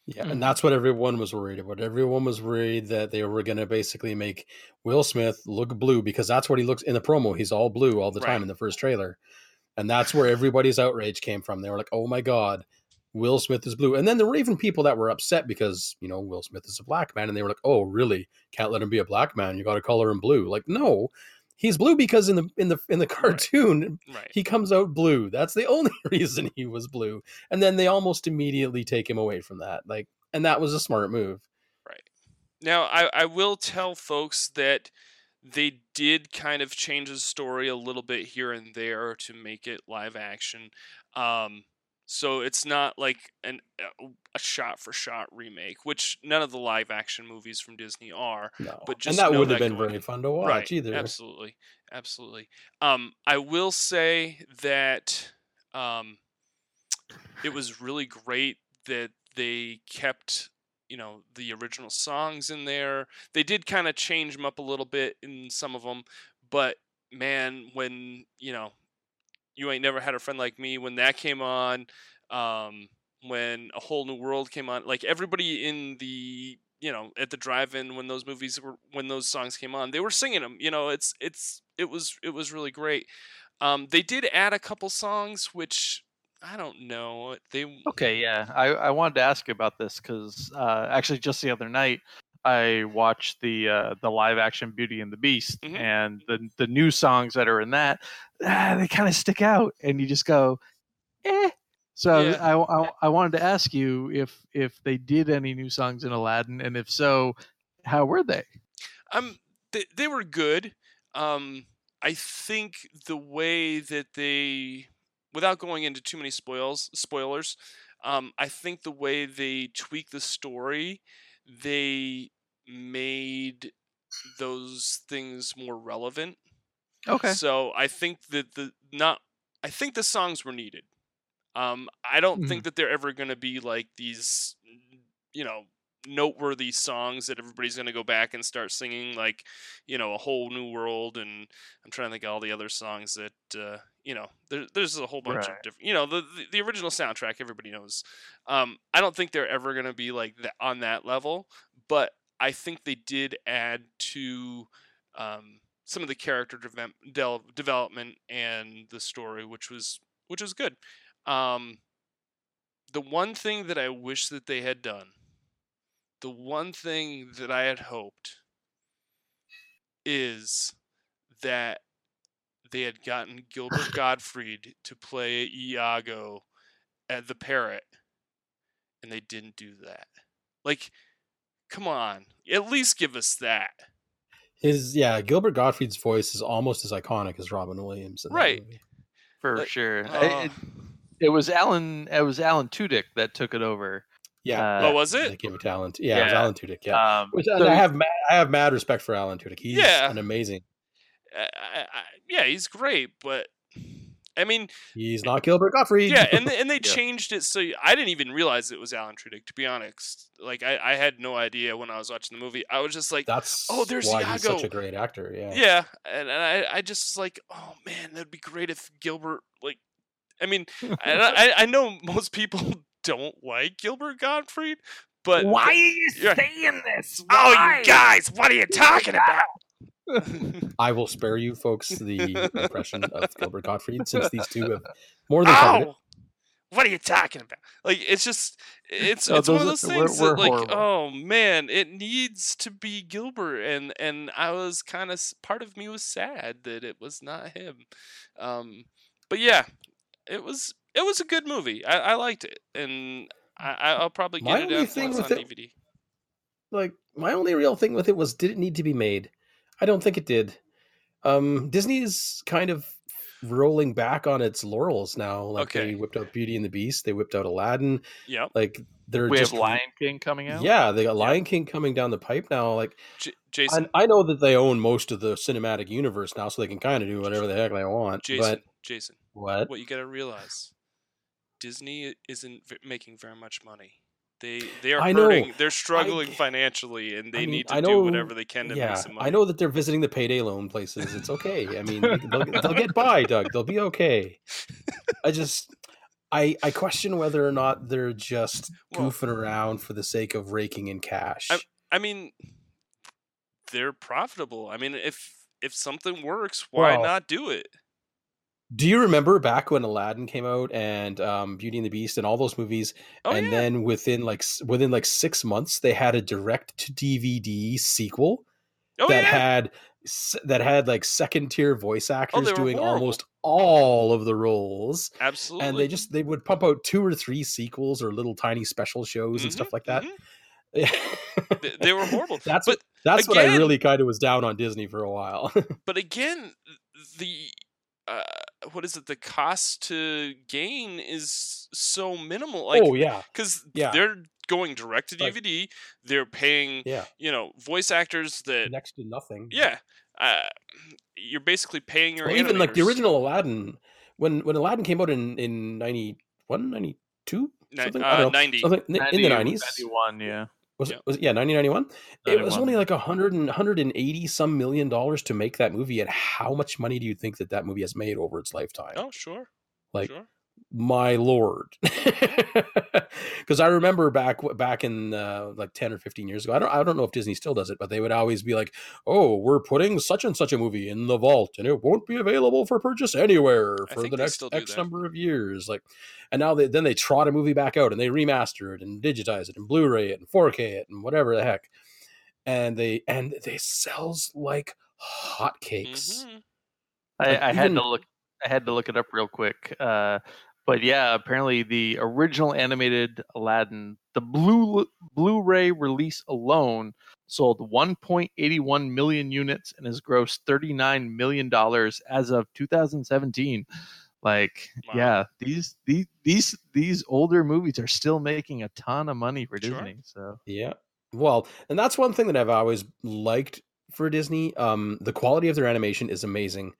Yeah, and mm-hmm. that's what everyone was worried about. Everyone was worried that they were going to basically make Will Smith look blue because that's what he looks in the promo. He's all blue all the time Right. in the first trailer. And that's where everybody's outrage came from. They were like, "Oh my god, Will Smith is blue." And then there were even people that were upset because, you know, Will Smith is a black man and they were like, "Oh, really? Can't let him be a black man. You got to color him blue." Like, "No. He's blue because in the in the in the cartoon, Right. he comes out blue. That's the only reason he was blue. And then they almost immediately take him away from that. Like, and that was a smart move. Right. Now, I, I will tell folks that they did kind of change the story a little bit here and there to make it live action. Um, so it's not like an a shot for shot remake, which none of the live action movies from Disney are. No, But and that that have been very fun to watch right, either. Absolutely, absolutely. Um, I will say that um, it was really great that they kept you know the original songs in there. They did kind of change them up a little bit in some of them, but man, when you know you ain't never had a friend like me when that came on um, when a whole new world came on like everybody in the you know at the drive-in when those movies were when those songs came on they were singing them you know it's it's it was it was really great um, they did add a couple songs which i don't know they Okay, yeah. I, I wanted to ask you about this because uh, actually just the other night I watched the uh, the live action Beauty and the Beast Mhm. and the the new songs that are in that ah, they kind of stick out and you just go eh. So Yeah. I, I I wanted to ask you if if they did any new songs in Aladdin and if so, how were they? Um, they, they were good. Um, I think the way that they, without going into too many spoils, spoilers, um, I think the way they tweak the story, they made those things more relevant. Okay. So I think that the not, I think the songs were needed. Um, I don't think that they're ever going to be like these, you know, noteworthy songs that everybody's going to go back and start singing, like, you know, a whole new world. And I'm trying to think of all the other songs that, uh, you know, there, there's a whole bunch of different, you know, the, the the original soundtrack everybody knows. Um, I don't think they're ever going to be like that on that level, but I think they did add to um, some of the character deve- del- development and the story, which was which was good. Um, the one thing that I wish that they had done, the one thing that I had hoped, is that they had gotten Gilbert Gottfried to play Iago at the parrot, and they didn't do that. Like, come on, at least give us that. His yeah, Gilbert Gottfried's voice is almost as iconic as Robin Williams. Right. For Like, sure. I- Uh, it, it was Alan it was Alan Tudyk that took it over. Yeah. Uh, Oh, was it? They gave it talent. Yeah, it was Alan Tudyk. Yeah. Um, Which so- I have, ma- I have mad respect for Alan Tudyk. He's Yeah. an amazing. I, I, yeah, he's great, but I mean, He's eh not Gilbert Gottfried. yeah, and and they Yeah. changed it so I didn't even realize it was Alan Tudyk. To be honest, like I, I had no idea when I was watching the movie. I was just like, oh, that's Oh, there's why he's such a great actor. Yeah. yeah, and, and I, I just was like, oh man, that'd be great if Gilbert like, I mean, I, I know most people don't like Gilbert Gottfried, but why are you saying this? oh, you guys, what are you talking about? I will spare you folks the impression of Gilbert Gottfried since these two have more than covered it. What are you talking about? Like it's just it's No, it's one of those those are- we're- things we're that like horrible. oh man, it needs to be Gilbert, and and I was kind of part of me was sad that it was not him. Um, but yeah, it was it was a good movie. I, I liked it, and I, I- I'll probably My get it only thing once on with it- DVD. Like my only real thing with it was did it need to be made? I don't think it did. Um Disney is kind of rolling back on its laurels now. Like Okay. they whipped out Beauty and the Beast, they whipped out Aladdin. Yeah, Like they're We just have Lion King coming out. Yeah, they got Lion King coming down the pipe now. Like J- Jason. I, I know that they own most of the cinematic universe now, so they can kind of do whatever the heck they want. Jason. But Jason. what? what you got to realize disney isn't making very much money they they are I know. they're struggling I- financially and they I mean, need to I do whatever they can to yeah, make some money I know that they're visiting the payday loan places. It's okay. I mean, they'll, they'll get by, Doug. They'll be okay. I just, I, I question whether or not they're just Well- goofing around for the sake of raking in cash. i mean they're profitable i mean if if something works why Well, not do it Do you remember back when Aladdin came out and um, Beauty and the Beast and all those movies? oh and yeah then within like within like six months, they had a direct to DVD sequel oh that yeah had that had like second tier voice actors they were doing horrible. almost all of the roles. absolutely and they just they would pump out two or three sequels or little tiny special shows and Mhm, stuff like that mhm. They, they were horrible. That's but that's what I really kind of was down on Disney for a while. but again, the uh, what is it? The cost to gain is so minimal. Like, oh yeah, because yeah. they're going direct to Like- DVD. They're paying, yeah, you know, voice actors that, next to nothing. yeah, uh, you're basically paying your Well, even like the original Aladdin, when when Aladdin came out in in 91, 92? Ni- something? I uh, don't know. 90. Something in the nineties. 91, yeah. Was Yeah. it was it, yeah, 1991? It was only like a hundred and hundred and eighty some million dollars to make that movie. And how much money do you think that that movie has made over its lifetime? Oh, sure. like sure. My lord because i remember back back in uh, like 10 or 15 years ago i don't i don't know if disney still does it but they would always be like oh we're putting such and such a movie in the vault and it won't be available for purchase anywhere for the next x that. number of years like and now they then they trot a movie back out and they remaster it and digitize it and blu-ray it and 4k it and whatever the heck and they and they sells like hotcakes Mhm. I, Like, I had even- to look. I had to look it up real quick. Uh, but yeah, apparently the original animated Aladdin, the blue Blu-ray release alone sold 1.81 million units and has grossed 39 million dollars as of 2017. Like, Wow. yeah, these these these these older movies are still making a ton of money for Sure. Disney. So Yeah. Well, and that's one thing that I've always liked for Disney. Um, the quality of their animation is amazing.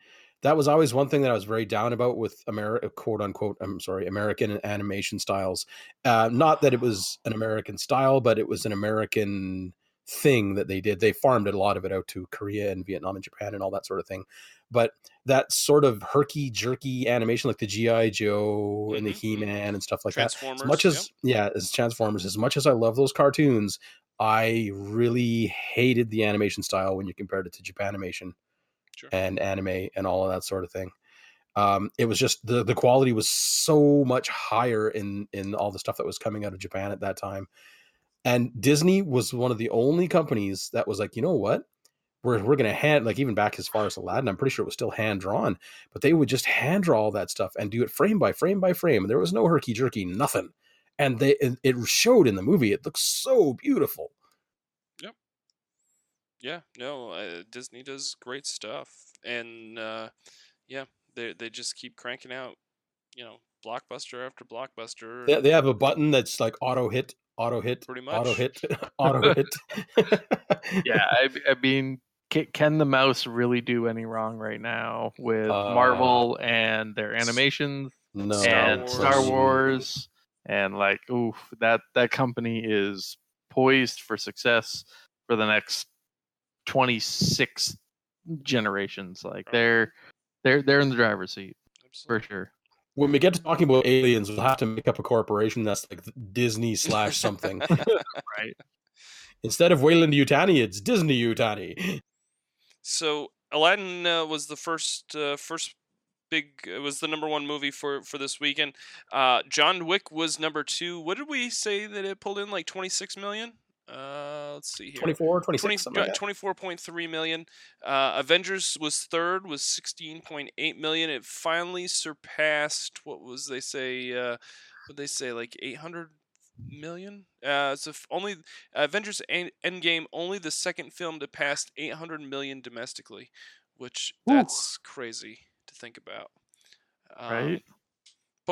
That was always one thing that I was very down about with America, quote unquote. I'm sorry, American animation styles. Uh, not that it was an American style, but it was an American thing that they did. They farmed a lot of it out to Korea and Vietnam and Japan and all that sort of thing. But that sort of herky jerky animation, like the GI Joe and the Mhm, mhm. He Man and stuff like that, Transformers. as much as yeah as transformers as much as i love those cartoons i really hated the animation style when you compared it to japanimation Sure. and anime and all of that sort of thing. Um it was just the the quality was so much higher in in all the stuff that was coming out of japan at that time. And disney was one of the only companies that was like you know what? We're, we're going to hand like even back as far as aladdin i'm pretty sure it was still hand drawn but they would just hand draw all that stuff and do it frame by frame by frame there was no herky jerky nothing. And they it, it showed in the movie it looks so beautiful Yeah, no, uh, Disney does great stuff, and uh, yeah, they they just keep cranking out, you know, blockbuster after blockbuster. they, they have a button that's like auto hit auto hit Pretty much. auto hit auto hit yeah, I, I mean, ca- can the mouse really do any wrong right now with Uh, Marvel and their animations no Star and Wars. Star Wars and like, oof, that that company is poised for success for the next twenty six generations. Like they're they're they're in the driver's seat for sure. when we get to talking about aliens we'll have to make up a corporation that's like disney slash something Right. instead of Weyland Yutani it's disney Yutani So Aladdin uh, was the first uh, first big it was the number one movie for for this weekend. Uh, John Wick was number two. What did we say that it pulled in like twenty six million? Uh, let's see here. 24 26 20, like 24.3 million. Uh, Avengers was third, was 16.8 million. It finally surpassed what was they say? Uh, what they say like 800 million? Uh, so if only Avengers En- Endgame only the second film to pass 800 million domestically, which Whew. that's crazy to think about. Um, Right.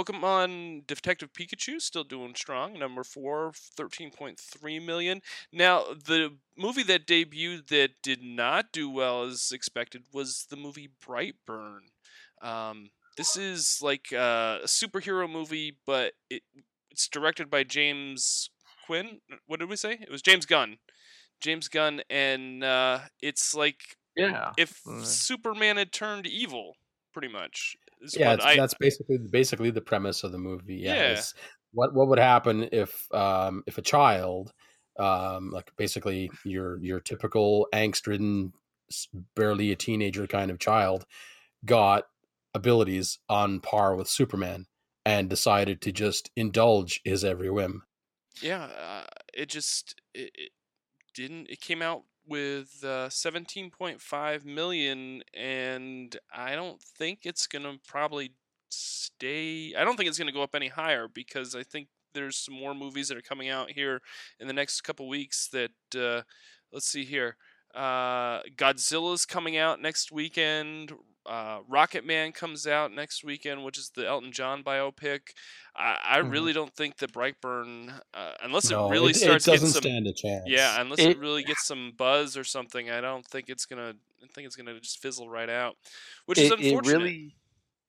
Pokemon Detective Pikachu still doing strong. Number four, 13.3 million. Now, the movie that debuted that did not do well as expected was the movie Brightburn. Um, this is like uh, a superhero movie, but it it's directed by James Quinn. What did we say? It was James Gunn. James Gunn, and uh, it's like Yeah. if Uh, Superman had turned evil, pretty much. Yeah, I- that's basically basically the premise of the movie. Yeah, Yeah. what what would happen if um, if a child, um, like basically your your typical angst-ridden, barely a teenager kind of child, got abilities on par with Superman and decided to just indulge his every whim. yeah uh, it just it, it didn't it came out with uh, 17.5 million and i don't think it's gonna probably stay i don't think it's gonna go up any higher because i think there's some more movies that are coming out here in the next couple weeks. That uh, let's see here. Uh, Godzilla's coming out next weekend. Uh, Rocketman comes out next weekend, which is the Elton John biopic. I, I Mhm. really don't think that Brightburn, uh, unless No, it really it, starts it doesn't some, stand a chance. yeah, unless it, It- really gets some buzz or something, I don't think it's gonna. I think it's gonna just fizzle right out, which it, is it unfortunate. really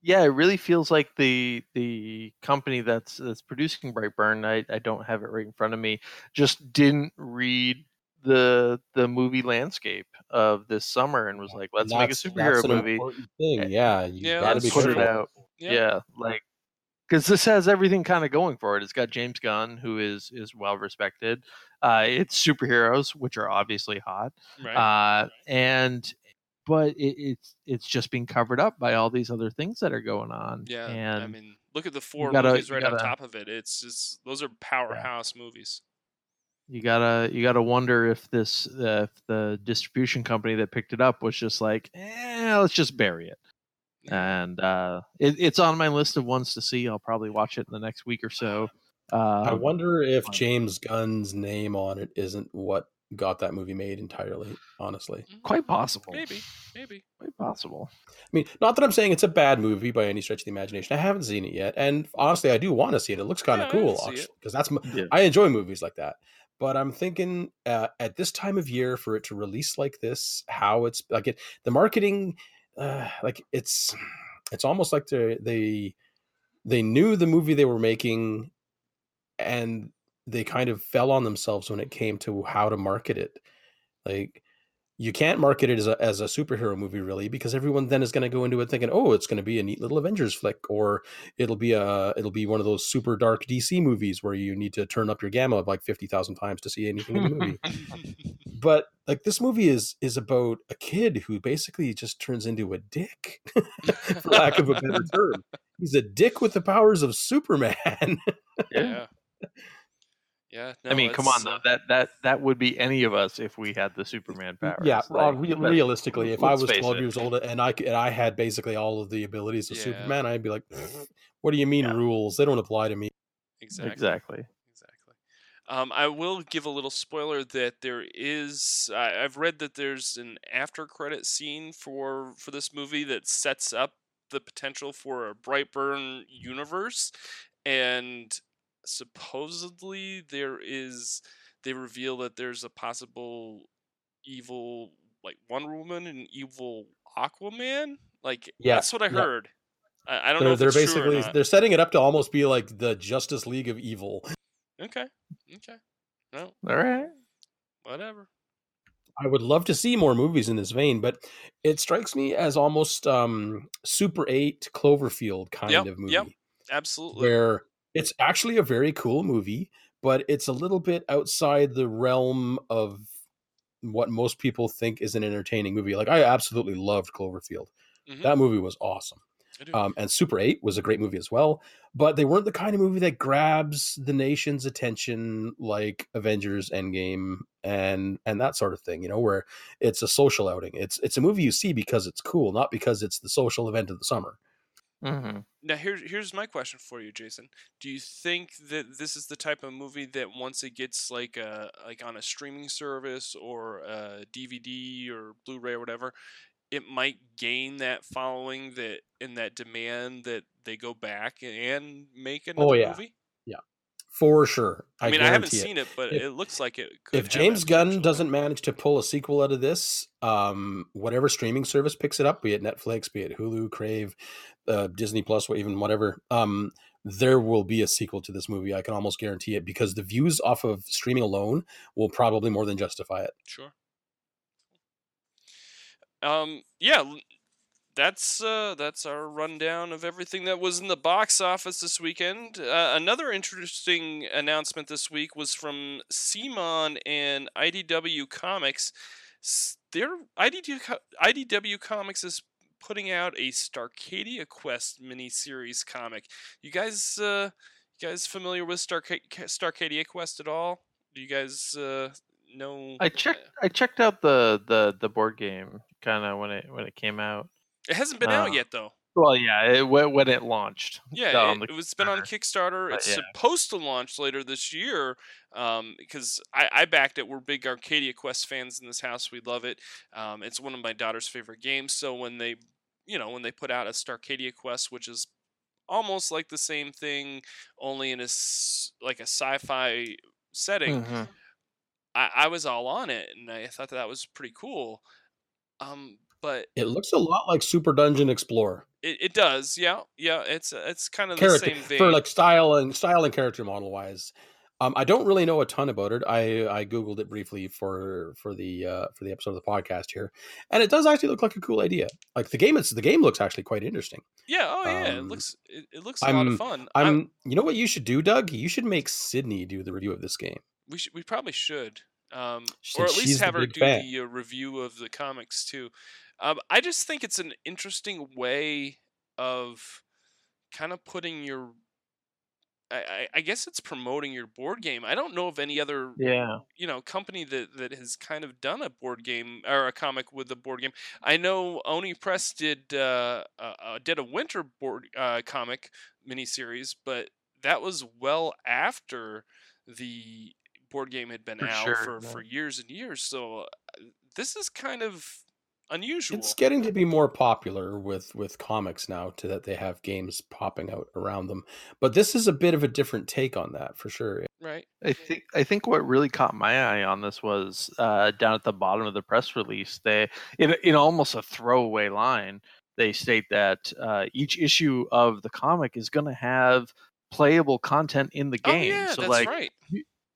yeah it really feels like the the company that's that's producing brightburn I, I don't have it right in front of me just didn't read the the movie landscape of this summer and was like let's make a superhero that's an movie Thing. Yeah, you Yeah, gotta be put it out Yeah. yeah, like because this has everything kind of going for it it's got james gunn who is is well respected uh it's superheroes which are obviously hot right? uh, and but it, it's it's just being covered up by all these other things that are going on. yeah, and I mean, look at the four gotta- movies right on gotta- top of it. It's just those are powerhouse movies. You gotta you gotta wonder if this uh, if the distribution company that picked it up was just like, eh, let's just bury it. And uh, it, it's on my list of ones to see. I'll probably watch it in the next week or so. Uh, I wonder if. James Gunn's name on it isn't what got that movie made entirely. Honestly, Mhm. quite possible. Maybe, maybe. Quite possible. I mean, not that I'm saying it's a bad movie by any stretch of the imagination. I haven't seen it yet, and honestly, I do want to see it. It looks kind of I cool, wanna see it. because that's my, Yeah. I enjoy movies like that. But I'm thinking uh, at this time of year for it to release like this, how it's like it, the marketing, uh, like it's, it's almost like they they they knew the movie they were making, and they kind of fell on themselves when it came to how to market it. Like you can't market it as a, as a superhero movie really because everyone then is going to go into it thinking oh it's going to be a neat little avengers flick or it'll be a it'll be one of those super dark dc movies where you need to turn up your gamma like 50000 times to see anything in the movie. But like this movie is is about a kid who basically just turns into a dick for lack of a better term. He's a dick with the powers of superman. Yeah. Yeah. I mean, come it's, on, though. uh, That that that would be any of us if we had the Superman powers. Yeah, Like, re- realistically, if I was 12 it. years old and I c- and I had basically all of the abilities of Yeah. Superman, I'd be like, "What do you mean Yeah. rules? They don't apply to me." exactly. exactly. Exactly. Um, I will give a little spoiler that there is. I, I've read that there's an after credit scene for for this movie that sets up the potential for a Brightburn universe, and supposedly there is. They reveal that there's a possible evil like Wonder Woman and evil Aquaman. Like Yeah, that's what I yeah. heard. I, I don't know They're, if they're it's true or basically not. they're setting it up to almost be like the Justice League of Evil. Okay. Okay. No, All right. whatever. I would love to see more movies in this vein, but it strikes me as almost um Super 8 Cloverfield kind Yep, of movie. yep. Absolutely. where it's actually a very cool movie, but it's a little bit outside the realm of what most people think is an entertaining movie. Like I absolutely loved Cloverfield. Mhm. That movie was awesome. Um, and Super 8 was a great movie as well, but they weren't the kind of movie that grabs the nation's attention like Avengers Endgame and and that sort of thing, you know, where it's a social outing. It's it's a movie you see because it's cool, not because it's the social event of the summer. Hmm Now here's here's my question for you, Jason. Do you think that this is the type of movie that once it gets like a like on a streaming service or a DVD or Blu-ray or whatever, it might gain that following that and that demand that they go back and make another Oh, yeah. movie? For sure. I, mean, I haven't it. seen it, but If- it looks like it could. if James Gunn doesn't manage to pull a sequel out of this, um, whatever streaming service picks it up, be it Netflix, be it Hulu, Crave, uh, Disney Plus, or even whatever, um, there will be a sequel to this movie. I can almost guarantee it because the views off of streaming alone will probably more than justify it. Sure. Um. Yeah. That's uh. That's our rundown of everything that was in the box office this weekend. Uh, another interesting announcement this week was from CMON and IDW Comics. Their IDW IDW Comics is putting out a Starcadia Quest miniseries comic. You guys, uh, you guys familiar with Starca- Starcadia Quest at all? Do you guys uh know? I checked. I checked out the the the board game kind of when it when it came out. It hasn't been out Uh, yet though. Well, yeah, it, when when it launched. Yeah, on it, the it was been on Kickstarter. Kickstarter. It's yeah. supposed to launch later this year. Um, because I, I backed it. We're big Arcadia Quest fans in this house. We love it. Um, it's one of my daughter's favorite games. So when they, you know, when they put out a Starcadia Quest, which is almost like the same thing, only in a s- like a sci-fi setting, Mhm. I, I was all on it, and I thought that, that was pretty cool. Um, but It looks a lot like Super Dungeon Explorer. It, it does, yeah, yeah. It's it's kind of the same thing for like style and style and character model wise. Um, I don't really know a ton about it. I I googled it briefly for for the uh, for the episode of the podcast here, and it does actually look like a cool idea. Like the game, it's the game looks actually quite interesting. Yeah. Oh yeah. it Um, looks it, it looks a lot of fun. I'm, I'm, you know what you should do, Doug? You should make Sydney do the review of this game. we should, we probably should, um, or at least have her do fan. the uh, review of the comics too. Um, I just think it's an interesting way of kind of putting your. I, I, guess it's promoting your board game. I don't know of any other Yeah. you know company that that has kind of done a board game or a comic with a board game. I know Oni Press did uh, uh, uh, did a winter board uh, comic miniseries, but that was well after the board game had been For out sure, for, for years and years. So uh, this is kind of unusual. It's getting to be more popular with with comics now, to that they have games popping out around them. But this is a bit of a different take on that for sure. right. I think I think what really caught my eye on this was uh, down at the bottom of the press release. They in in almost a throwaway line, they state that uh, each issue of the comic is going to have playable content in the game. Oh game. yeah, so that's like right.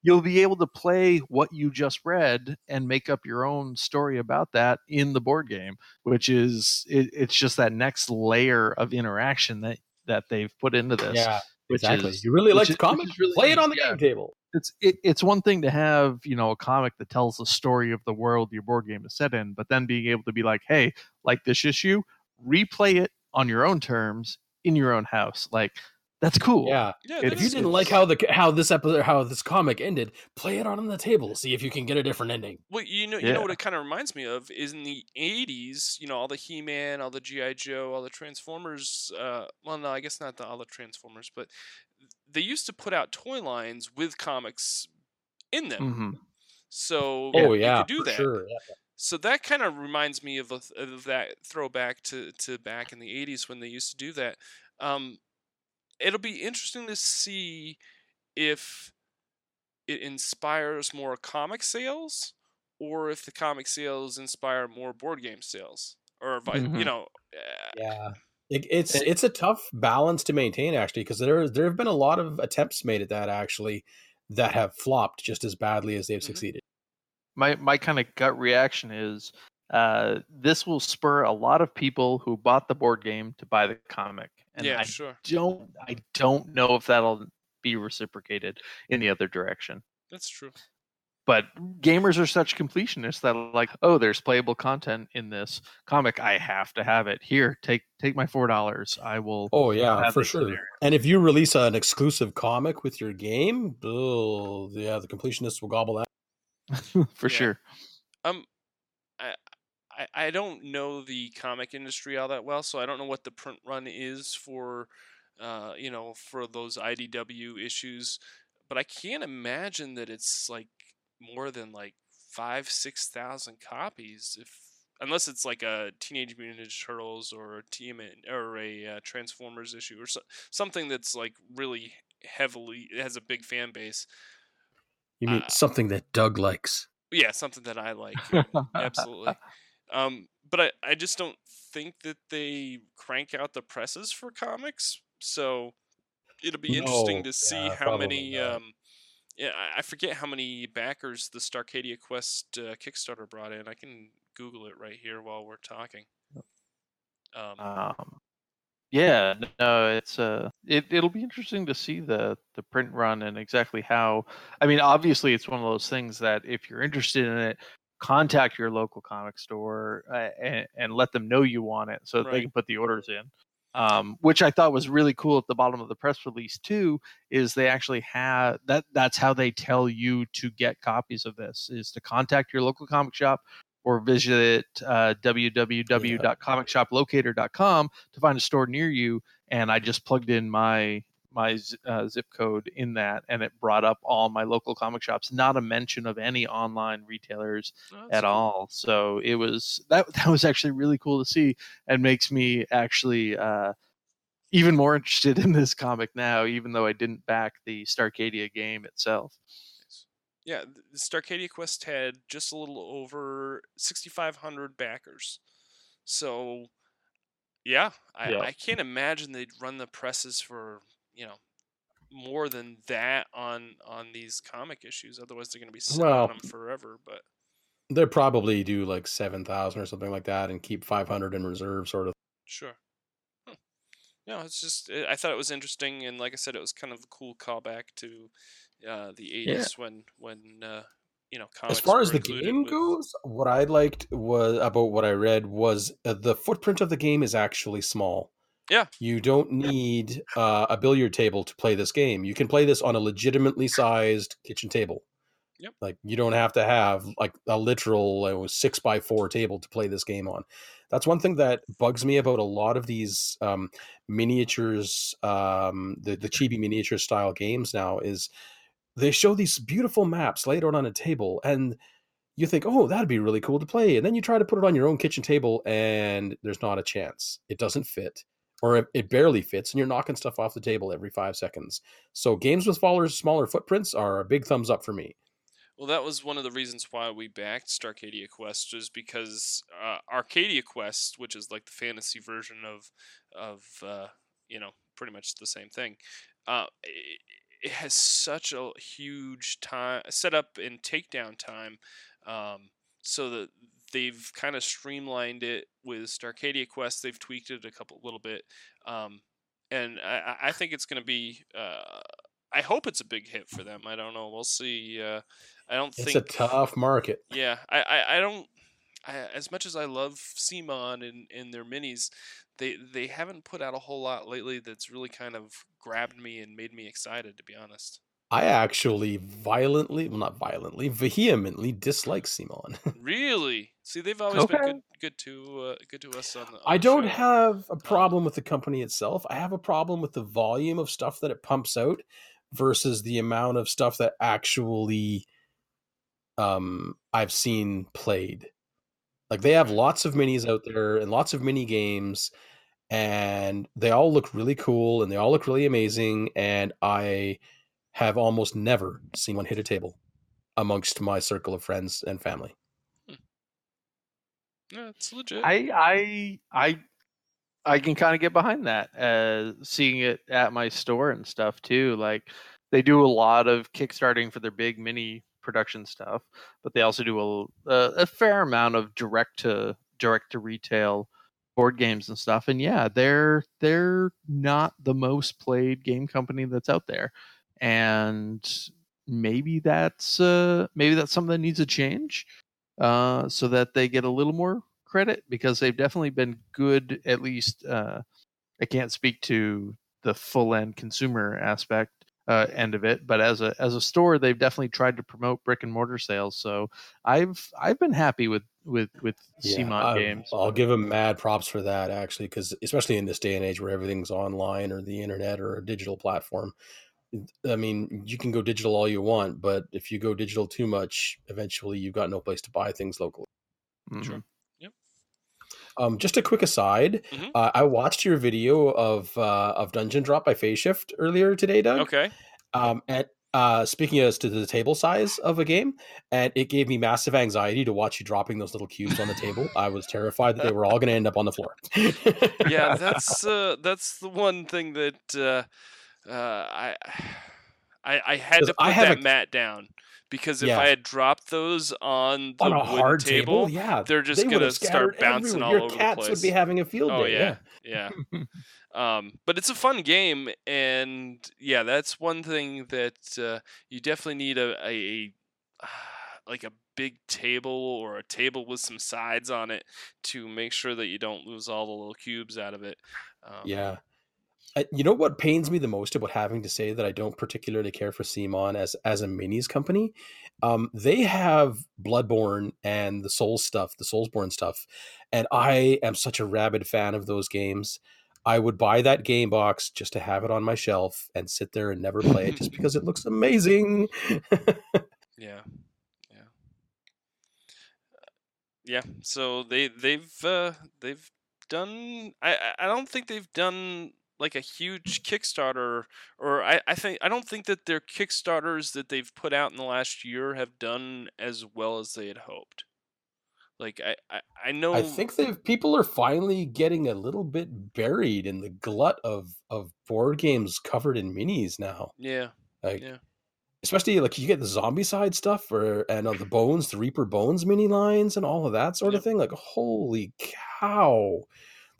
You'll be able to play what you just read and make up your own story about that in the board game, which is it, it's just that next layer of interaction that that they've put into this. Yeah, which exactly. is- you really like is- the comic? really Play it on the yeah. game table. it's it, it's one thing to have you know a comic that tells the story of the world your board game is set in but then being able to be like hey like this issue replay it on your own terms in your own house like that's cool Yeah. Yeah, If that If you didn't cool. like how the how this episode how this comic ended, play it on the table. See if you can get a different ending. Well, you know, you Yeah. know what it kind of reminds me of is in the '80s. You know, all the He-Man, all the GI Joe, all the Transformers. Uh, well, no, I guess not the, all the Transformers, but they used to put out toy lines with comics in them. hmm So Oh you yeah, could do that. sure. Yeah. So that kind of reminds me of, a, of that throwback to, to back in the 80s when they used to do that. Um, it'll be interesting to see if it inspires more comic sales or if the comic sales inspire more board game sales or vi- you know uh, Yeah. It, it's It- it's a tough balance to maintain actually because there there have been a lot of attempts made at that actually that have flopped just as badly as they've Mhm. succeeded. my my kind of gut reaction is uh, this will spur a lot of people who bought the board game to buy the comic and yeah i sure don't i don't know if that'll be reciprocated in the other direction that's true but gamers are such completionists that are like oh there's playable content in this comic i have to have it here take take my four dollars i will Oh yeah, for sure. scenario. And if you release an exclusive comic with your game, oh yeah, the completionists will gobble that. for Yeah. sure um I, I I don't know the comic industry all that well, so I don't know what the print run is for, uh, you know, for those IDW issues. But I can't imagine that it's like more than like five, six thousand copies, if unless it's like a Teenage Mutant Ninja Turtles or a or a uh, Transformers issue or so, something that's like really heavily it has a big fan base. You mean Uh, something that Doug likes? Yeah, something that I like. absolutely. Um, but I, I just don't think that they crank out the presses for comics. So it'll be interesting No, to see yeah, how many. Um, yeah, I- forget how many backers the Starcadia Quest uh, Kickstarter brought in. I can Google it right here while we're talking. Um, um yeah no it's uh it, it'll be interesting to see the the print run and exactly how i mean obviously it's one of those things that if you're interested in it contact your local comic store uh, and, and let them know you want it so that they can put the orders in um, which i thought was really cool at the bottom of the press release too is they actually have that that's how they tell you to get copies of this is to contact your local comic shop or visit uh, www.comicshoplocator.com to find a store near you. And I just plugged in my my uh, zip code in that, and it brought up all my local comic shops. Not a mention of any online retailers Oh, at all. So it was that that was actually really cool to see, and makes me actually uh, even more interested in this comic now, even though I didn't back the Starcadia game itself. Yeah, the Starcadia Quest had just a little over 6,500 backers. So, yeah, I, Yeah. I can't imagine they'd run the presses for you know more than that on on these comic issues. Otherwise, they're going to be sitting Well, on them forever. But They'll probably do like seven thousand or something like that, and keep five hundred in reserve, sort of. sure. Hmm. No, it's just eh, I thought it was interesting, and like I said, it was kind of a cool callback to uh, the '80s when when uh, you know comics. As far as the game with- goes, what I liked was about what I read was uh, the footprint of the game is actually small. Yeah. You don't need uh, a billiard table to play this game. You can play this on a legitimately sized kitchen table. Yep. Like you don't have to have like a literal uh, six by four table to play this game on. That's one thing that bugs me about a lot of these um, miniatures, um, the the chibi miniature style games now is they show these beautiful maps laid out on a table and you think, oh, that'd be really cool to play. And then you try to put it on your own kitchen table and there's not a chance. It doesn't fit or it, barely fits and you're knocking stuff off the table every five seconds. So games with smaller, smaller footprints are a big thumbs up for me. Well, that was one of the reasons why we backed Starcadia Quest, was because uh, Arcadia Quest, which is like the fantasy version of of uh, you know pretty much the same thing, uh, it, it has such a huge time setup and takedown time, um, so that they've kind of streamlined it with Starcadia Quest. They've tweaked it a couple little bit, um, and I, I- think it's going to be. Uh, I hope it's a big hit for them. I don't know. We'll see. Uh, I don't It's think it's a tough market. yeah, I, I, I don't. I, as much as I love CMON and, and their minis, they they haven't put out a whole lot lately that's really kind of grabbed me and made me excited. To be honest, I actually violently, well, not violently, vehemently dislike CMON. really, see, they've always been good good to uh, good to us on the. on I the don't show. have a problem with the company itself. I have a problem with the volume of stuff that it pumps out versus the amount of stuff that actually um I've seen played. Like they have lots of minis out there and lots of mini games and they all look really cool and they all look really amazing and I have almost never seen one hit a table amongst my circle of friends and family. Yeah, it's legit. I I I I can kind of get behind that. Uh, seeing it at my store and stuff too. Like they do a lot of kickstarting for their big mini production stuff, but they also do a a, a fair amount of direct to direct to retail board games and stuff. And yeah, they're they're not the most played game company that's out there, and maybe that's uh maybe that's something that needs a change uh, so that they get a little more credit because they've definitely been good. At least uh, I can't speak to the full end consumer aspect uh, end of it, but as a as a store, they've definitely tried to promote brick and mortar sales. So I've I've been happy with with with CMON I- games. I'll give them mad props for that actually, because especially in this day and age where everything's online or the internet or a digital platform. I mean, you can go digital all you want, but if you go digital too much, eventually you've got no place to buy things locally. Mhm. Sure. Um, just a quick aside, Mhm. uh, I watched your video of uh, of Dungeon Drop by Phase Shift earlier today, Doug. okay. Um, and uh, speaking as to the table size of a game, and it gave me massive anxiety to watch you dropping those little cubes on the table. I was terrified that they were all going to end up on the floor. yeah, that's uh, that's the one thing that uh, uh, I, I I had to put that a- mat down because if Yeah. I had dropped those on the on a hard table, table, yeah, they're just they gonna start bouncing everywhere. all Your over the cats would be having a field oh day. yeah, yeah. um, but it's a fun game, and yeah, that's one thing that uh, you definitely need a, a, a like a big table or a table with some sides on it to make sure that you don't lose all the little cubes out of it. Um, yeah. You know what pains me the most about having to say that I don't particularly care for CMON as as a minis company? Um, they have Bloodborne and the Souls stuff, the Soulsborne stuff, and I am such a rabid fan of those games. I would buy that game box just to have it on my shelf and sit there and never play it just because it looks amazing. Yeah, yeah, yeah. So they they've uh, they've done. I- I don't think they've done like a huge Kickstarter, or I I think I don't think that their Kickstarters that they've put out in the last year have done as well as they had hoped. Like I I, I know. I think that people are finally getting a little bit buried in the glut of of board games covered in minis now. Yeah. Like, Yeah. especially like you get the Zombicide stuff, or and on the bones, the Reaper Bones mini lines, and all of that sort Yep. of thing. Like, holy cow!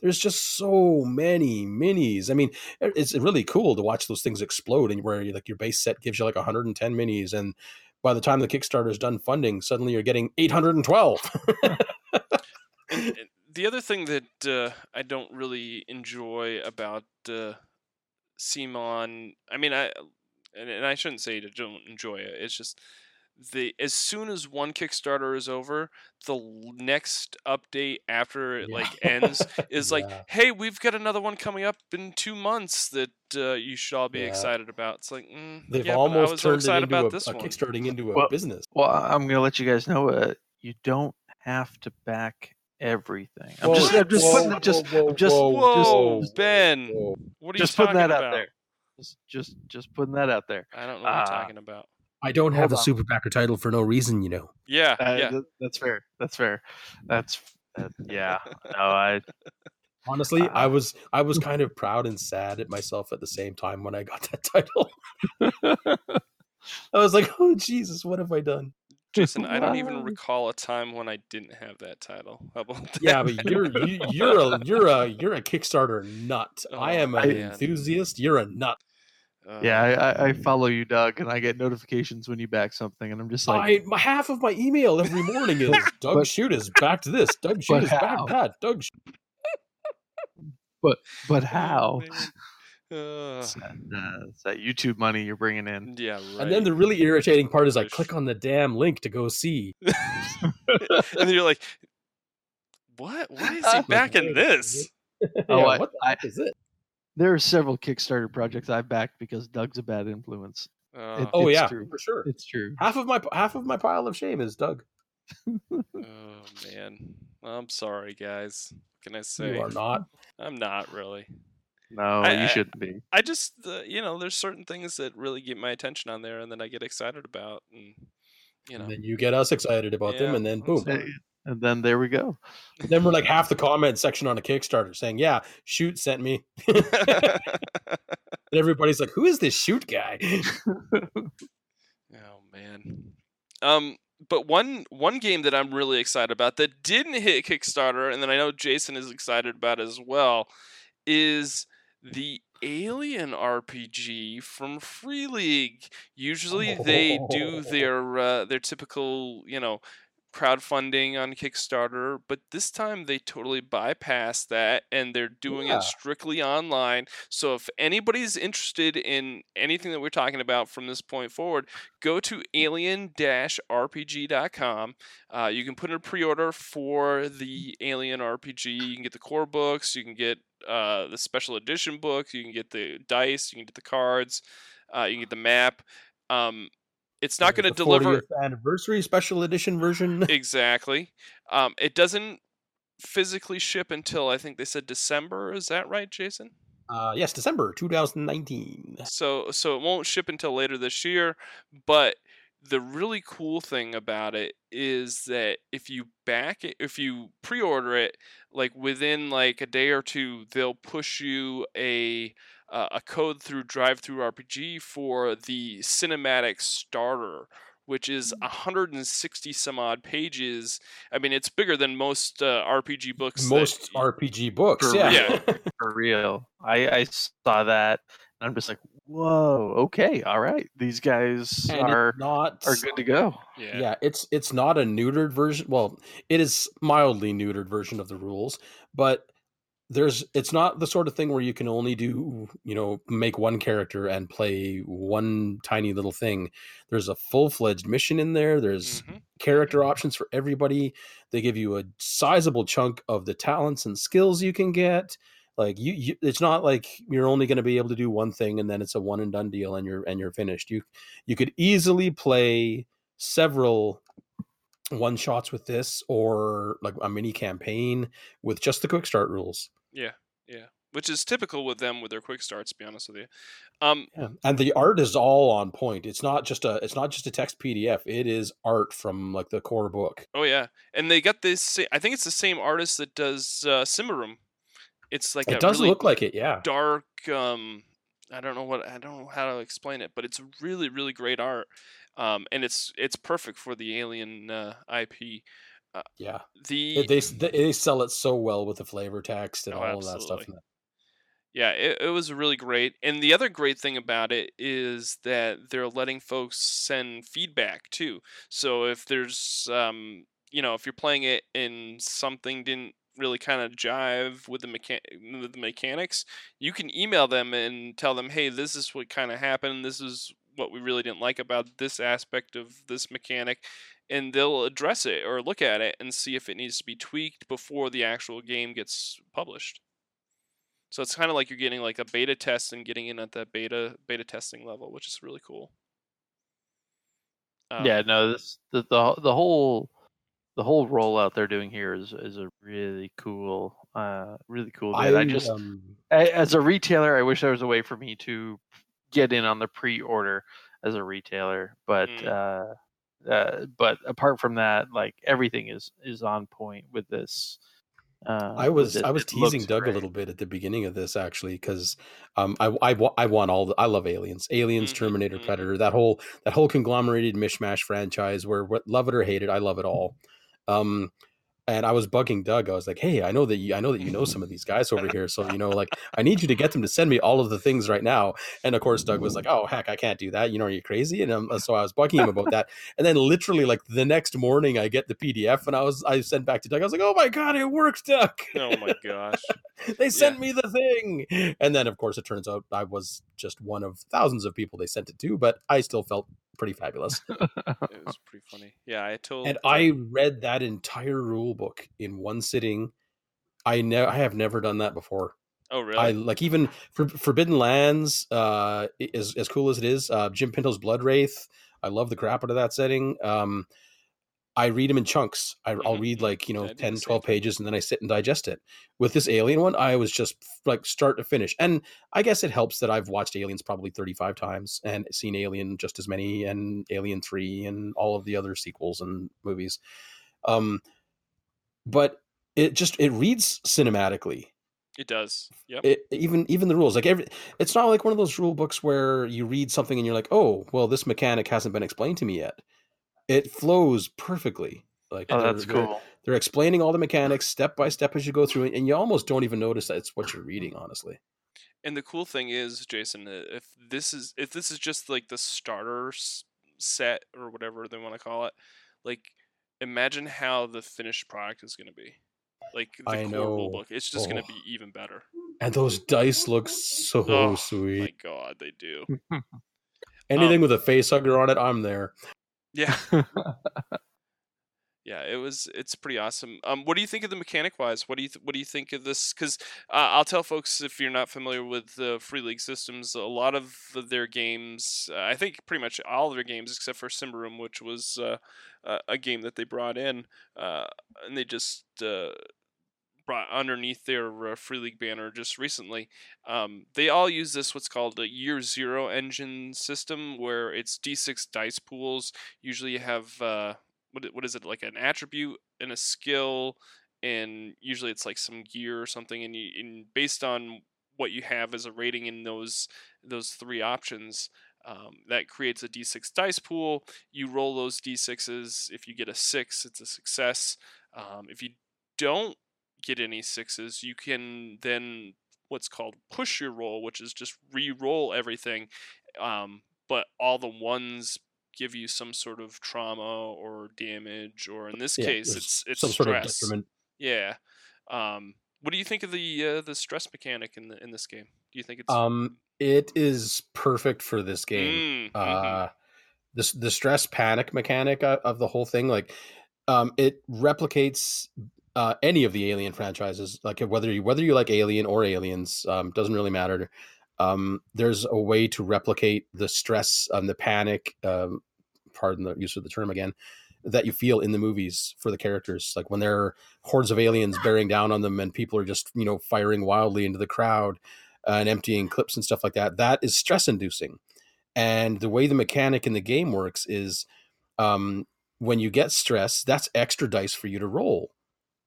There's just so many minis. I mean, it's really cool to watch those things explode, and where like your base set gives you like 110 minis, and by the time the Kickstarter is done funding, suddenly you're getting 812. And, and the other thing that uh, I don't really enjoy about uh, CMON, I mean, I and, I shouldn't say I don't enjoy it. It's just the as soon as one Kickstarter is over, the next update after it Yeah. like ends is like, Yeah. hey, we've got another one coming up in two months that uh, you should all be Yeah. excited about. It's like mm, They've yeah, but I almost was so turned it into about a, this a one. kickstarting into a Well, business. Well, I- I'm gonna let you guys know. Uh, you don't have to back everything. I'm Whoa, just, I'm just whoa, putting it just, whoa, I'm just, Whoa, just, Ben, whoa. what are just you putting talking that about? out there. Just, just, just putting that out there. I don't know what Ah. you're talking about. I don't have Hold the on. super backer title for no reason, you know. Yeah, Uh, yeah. th- that's fair. That's fair. That's, uh, yeah. No, I, Honestly, Uh, I was I was kind of proud and sad at myself at the same time when I got that title. I was like, "Oh Jesus, what have I done?" Jason, I don't even recall a time when I didn't have that title. How about that? Yeah, but you're you, you're a you're a you're a Kickstarter nut. I Oh, am an man. enthusiast. You're a nut. Uh, yeah, I, I, I follow you, Doug, and I get notifications when you back something, and I'm just like, I my half of my email every morning is Doug But- Shute is back to this. Doug Shute but is back how? that. Doug. Shute. but oh, how? Uh, It's that, uh, it's that YouTube money you're bringing in. yeah, right. And then the really irritating part is I click on the damn link to go see. and then you're like, what? Why is he Like, back in this? Oh, yeah, I- what the I- heck is it? There are several Kickstarter projects I've backed because Doug's a bad influence. Uh, Oh yeah, true. for sure. It's true. Half of my half of my pile of shame is Doug. oh man, I'm sorry, guys. What can I say? You are not. I'm not really. No, I- you shouldn't be. I just, uh, you know, there's certain things that really get my attention on there, and then I get excited about, and you know, And then you get us excited about them, and then I'm boom. Sorry. And then there we go. then we're like half the comment section on a Kickstarter saying, "Yeah, Shute sent me," and everybody's like, "Who is this Shute guy?" Oh man. Um but one one game that I'm really excited about that didn't hit Kickstarter and then I know Jason is excited about as well is the Alien RPG from Free League. Usually they do their uh, their typical, you know, crowdfunding on Kickstarter, but this time they totally bypassed that and they're doing Yeah. it strictly online. So if anybody's interested in anything that we're talking about from this point forward, go to alien-rpg.com. Uh, you can put in a pre-order for the Alien RPG. You can get the core books. You can get uh, the special edition books. You can get the dice. You can get the cards. Uh, you can get the map. Um, it's not going to deliver 40th anniversary special edition version. exactly. Um, it doesn't physically ship until I think they said December. Is that right, Jason? Uh, yes, December 2019. So so it won't ship until later this year, but the really cool thing about it is that if you back it if you pre-order it like within like a day or two they'll push you a uh, a code through DriveThruRPG for the cinematic starter which is 160 some odd pages. I mean, it's bigger than most uh, RPG books. Most y- RPG books, For- yeah. yeah. For real. I, I saw that and I'm just like, whoa, okay, all right. These guys And are not are good to go. yeah. yeah it's it's not a neutered version well it is mildly neutered version of the rules but there's it's not the sort of thing where you can only do you know make one character and play one tiny little thing. There's a full-fledged mission in there. There's Mhm. character options for everybody. They give you a sizable chunk of the talents and skills you can get. Like you, you it's not like you're only going to be able to do one thing and then it's a one and done deal and you're and you're finished. You you could easily play several one shots with this or like a mini campaign with just the quick start rules Yeah, yeah. Which is typical with them with their quick starts. To be honest with you. Um, Yeah. And the art is all on point. It's not just a it's not just a text PDF. It is art from like the core book. oh yeah, and they got this. I think it's the same artist that does uh. It's like It a does really look like it, yeah. dark. Um, I don't know what I don't know how to explain it, but it's really really great art. Um, and it's it's perfect for the Alien uh, IP. Yeah. The They, they they sell it so well with the flavor text and Oh, all of that stuff. Yeah, it, it was really great. And the other great thing about it is that they're letting folks send feedback too. So if there's, um, you know, if you're playing it and something didn't really kind of jive with the mechan- with the mechanics, you can email them and tell them, hey, this is what kind of happened. This is what we really didn't like about this aspect of this mechanic. And they'll address it or look at it and see if it needs to be tweaked before the actual game gets published. So it's kind of like you're getting like a beta test and getting in at the beta beta testing level, which is really cool. Um, yeah, no, this the, the the whole the whole rollout they're doing here is is a really cool uh really cool bit. I, just um, a- as a retailer, I wish there was a way for me to get in on the pre-order as a retailer, but Mm. uh, uh, but apart from that, like everything is is on point with this. Uh, I was this. I was teasing Doug great. a little bit at the beginning of this actually because um I, I I want all the I love Aliens Aliens Mhm, Terminator mhm. Predator that whole that whole conglomerated mishmash franchise where what love it or hate it I love it all um and I was bugging Doug I was like hey I know that you I know that you know some of these guys over here so you know like I need you to get them to send me all of the things right now. And of course Doug was like oh heck I can't do that you know are you crazy? And um, so I was bugging him about that. And then literally like the next morning I get the PDF and I was I sent back to Doug I was like oh my god it works Doug! Oh my gosh. they sent me the thing! And then of course it turns out i was just one of thousands of people they sent it to but i still felt pretty fabulous It was pretty funny. Yeah, I told. and i read that entire rule book in one sitting i ne- i have never done that before Oh really? i like even for forbidden lands uh as, as cool as it is uh jim pinto's blood wraith i love the crap out of that setting um I read them in chunks. I, I'll Mhm, read mhm. like, you know, I do 10, same 12 thing. pages and then I sit and digest it. With this Alien one, I was just like start to finish. And I guess it helps that I've watched Aliens probably 35 times and seen Alien just as many and Alien 3 and all of the other sequels and movies. Um, but it just, it reads cinematically. it does. Yep. It, even even the rules like every it's not like one of those rule books where you read something and you're like oh well this mechanic hasn't been explained to me yet it flows perfectly like Oh, that's they're- cool. they're explaining all the mechanics step by step as you go through and you almost don't even notice that it's what you're reading honestly And the cool thing is, Jason, if this is if this is just like the starter set or whatever they want to call it, like imagine how the finished product is going to be. Like the I core know. rule book, it's just going Oh. to be even better. and those dice look so sweet. Oh, My God, they do. anything um, with a face hugger on it i'm there Yeah, yeah. It was. It's pretty awesome. Um, what do you think of the mechanic wise? What do you th- What do you think of this? Because uh, I'll tell folks if you're not familiar with the Free League systems, a lot of their games, uh, I think pretty much all of their games except for Symbaroum, which was uh, uh, a game that they brought in, uh, and they just uh, brought underneath their uh, Free League banner just recently. Um, they all use this what's called a Year Zero engine system, where it's D6 dice pools. Usually, you have uh, what what is it like an attribute and a skill, and usually it's like some gear or something, and you and based on what you have as a rating in those those three options. Um, that creates a d6 dice pool. You roll those d6s. If you get a six, it's a success. Um, if you don't get any sixes, you can then what's called push your roll, which is just re-roll everything. Um, but all the ones give you some sort of trauma or damage, or in this Yeah, case, it's it's some sort of stress. Yeah. Um, What do you think of the uh, the stress mechanic in the in this game? Do you think it's Um, it is perfect for this game. Mm, mhm. uh the the stress panic mechanic of the whole thing like um it replicates uh any of the alien franchises like whether you whether you like alien or aliens um doesn't really matter. Um there's a way to replicate the stress and the panic um pardon the use of the term again that you feel in the movies for the characters. Like when there are hordes of aliens bearing down on them and people are just you know firing wildly into the crowd and emptying clips and stuff like that that is stress inducing. And the way the mechanic in the game works is um, when you get stress, that's extra dice for you to roll.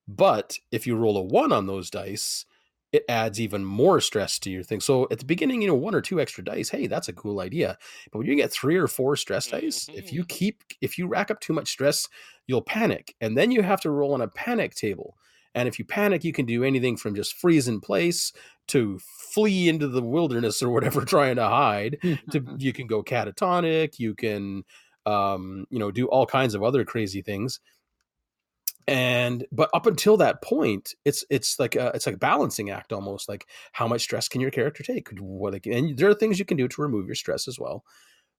But if you roll a one on those dice, it adds even more stress to your thing. So at the beginning, you know, one or two extra dice, hey, that's a cool idea. But when you get three or four stress dice, if you keep, if you rack up too much stress, you'll panic. And then you have to roll on a panic table. And if you panic, you can do anything from just freeze in place to flee into the wilderness or whatever, trying to hide to you can go catatonic you can um you know do all kinds of other crazy things and but up until that point it's it's like a, it's like a balancing act almost like how much stress can your character take? What and there are things you can do to remove your stress as well.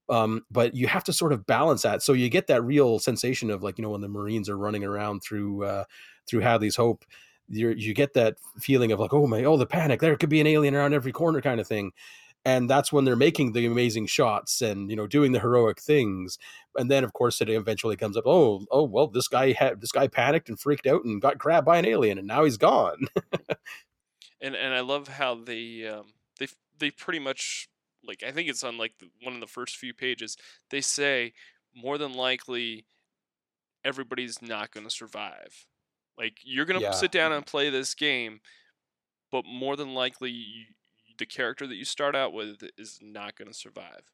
Um but you have to sort of balance that so you get that real sensation of like you know when the marines are running around through uh through hadley's hope you you get that feeling of like oh my oh the panic there could be an alien around every corner kind of thing and that's when they're making the amazing shots and you know doing the heroic things and then of course it eventually comes up oh oh well this guy had this guy panicked and freaked out and got grabbed by an alien and now he's gone and and I love how they um, they they pretty much like I think it's on like the, one of the first few pages. They say more than likely everybody's not going to survive. Like you're going to Yeah. sit down and play this game, but more than likely you, the character that you start out with is not going to survive.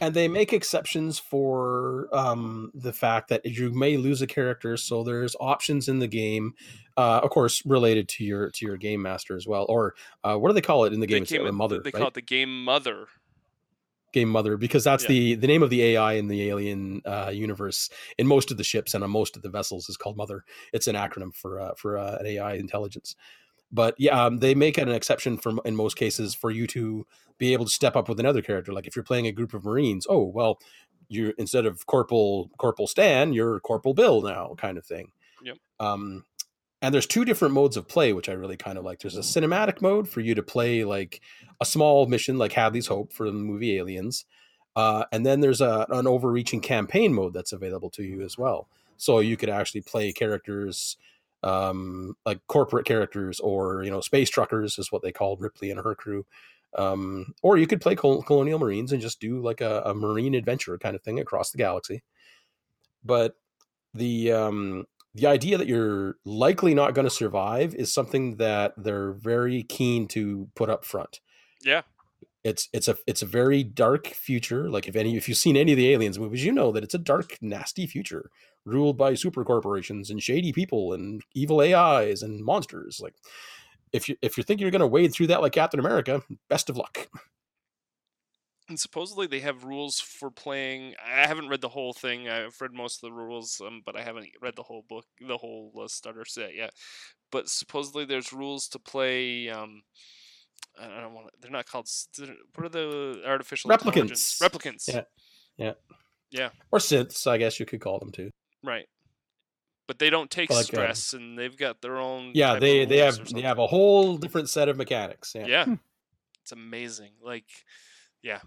and they make exceptions for um, the fact that you may lose a character so there's options in the game uh, of course related to your to your game master as well or uh, what do they call it in the game They it's the mother They right? call it the game mother. game mother because that's Yeah. the the name of the AI in the alien uh, universe in most of the ships and on most of the vessels is called mother. It's an acronym for uh, for uh, an AI intelligence. But yeah, um, they make an exception for in most cases for you to be able to step up with another character. Like if you're playing a group of Marines, oh well, you instead of Corporal Corporal Stan, you're Corporal Bill now, kind of thing. Yep. Um, and there's two different modes of play, which I really kind of like. There's a cinematic mode for you to play like a small mission, like Hadley's Hope for the movie Aliens, uh, and then there's a, an overreaching campaign mode that's available to you as well. So you could actually play characters um, like corporate characters or you know space truckers is what they called Ripley and her crew. Um, or you could play Col- Colonial Marines and just do like a, a marine adventure kind of thing across the galaxy. But the um, the idea that you're likely not going to survive is something that they're very keen to put up front Yeah. it's it's a it's a very dark future like if any if you've seen any of the aliens movies you know that it's a dark nasty future ruled by super corporations and shady people and evil ais and monsters like if you if you think you're going to wade through that like captain america best of luck And supposedly they have rules for playing. I haven't read the whole thing. I've read most of the rules, um, but I haven't read the whole book, the whole uh, starter set yet. But supposedly there's rules to play. Um, I don't want. They're not called. What are the artificial intelligence? Replicants. Replicants. Yeah. Yeah. or synths i guess you could call them too Right. But they don't take Like, uh, stress, and they've got their own. yeah they they have they have a whole different set of mechanics yeah, Yeah. It's amazing. Like, yeah.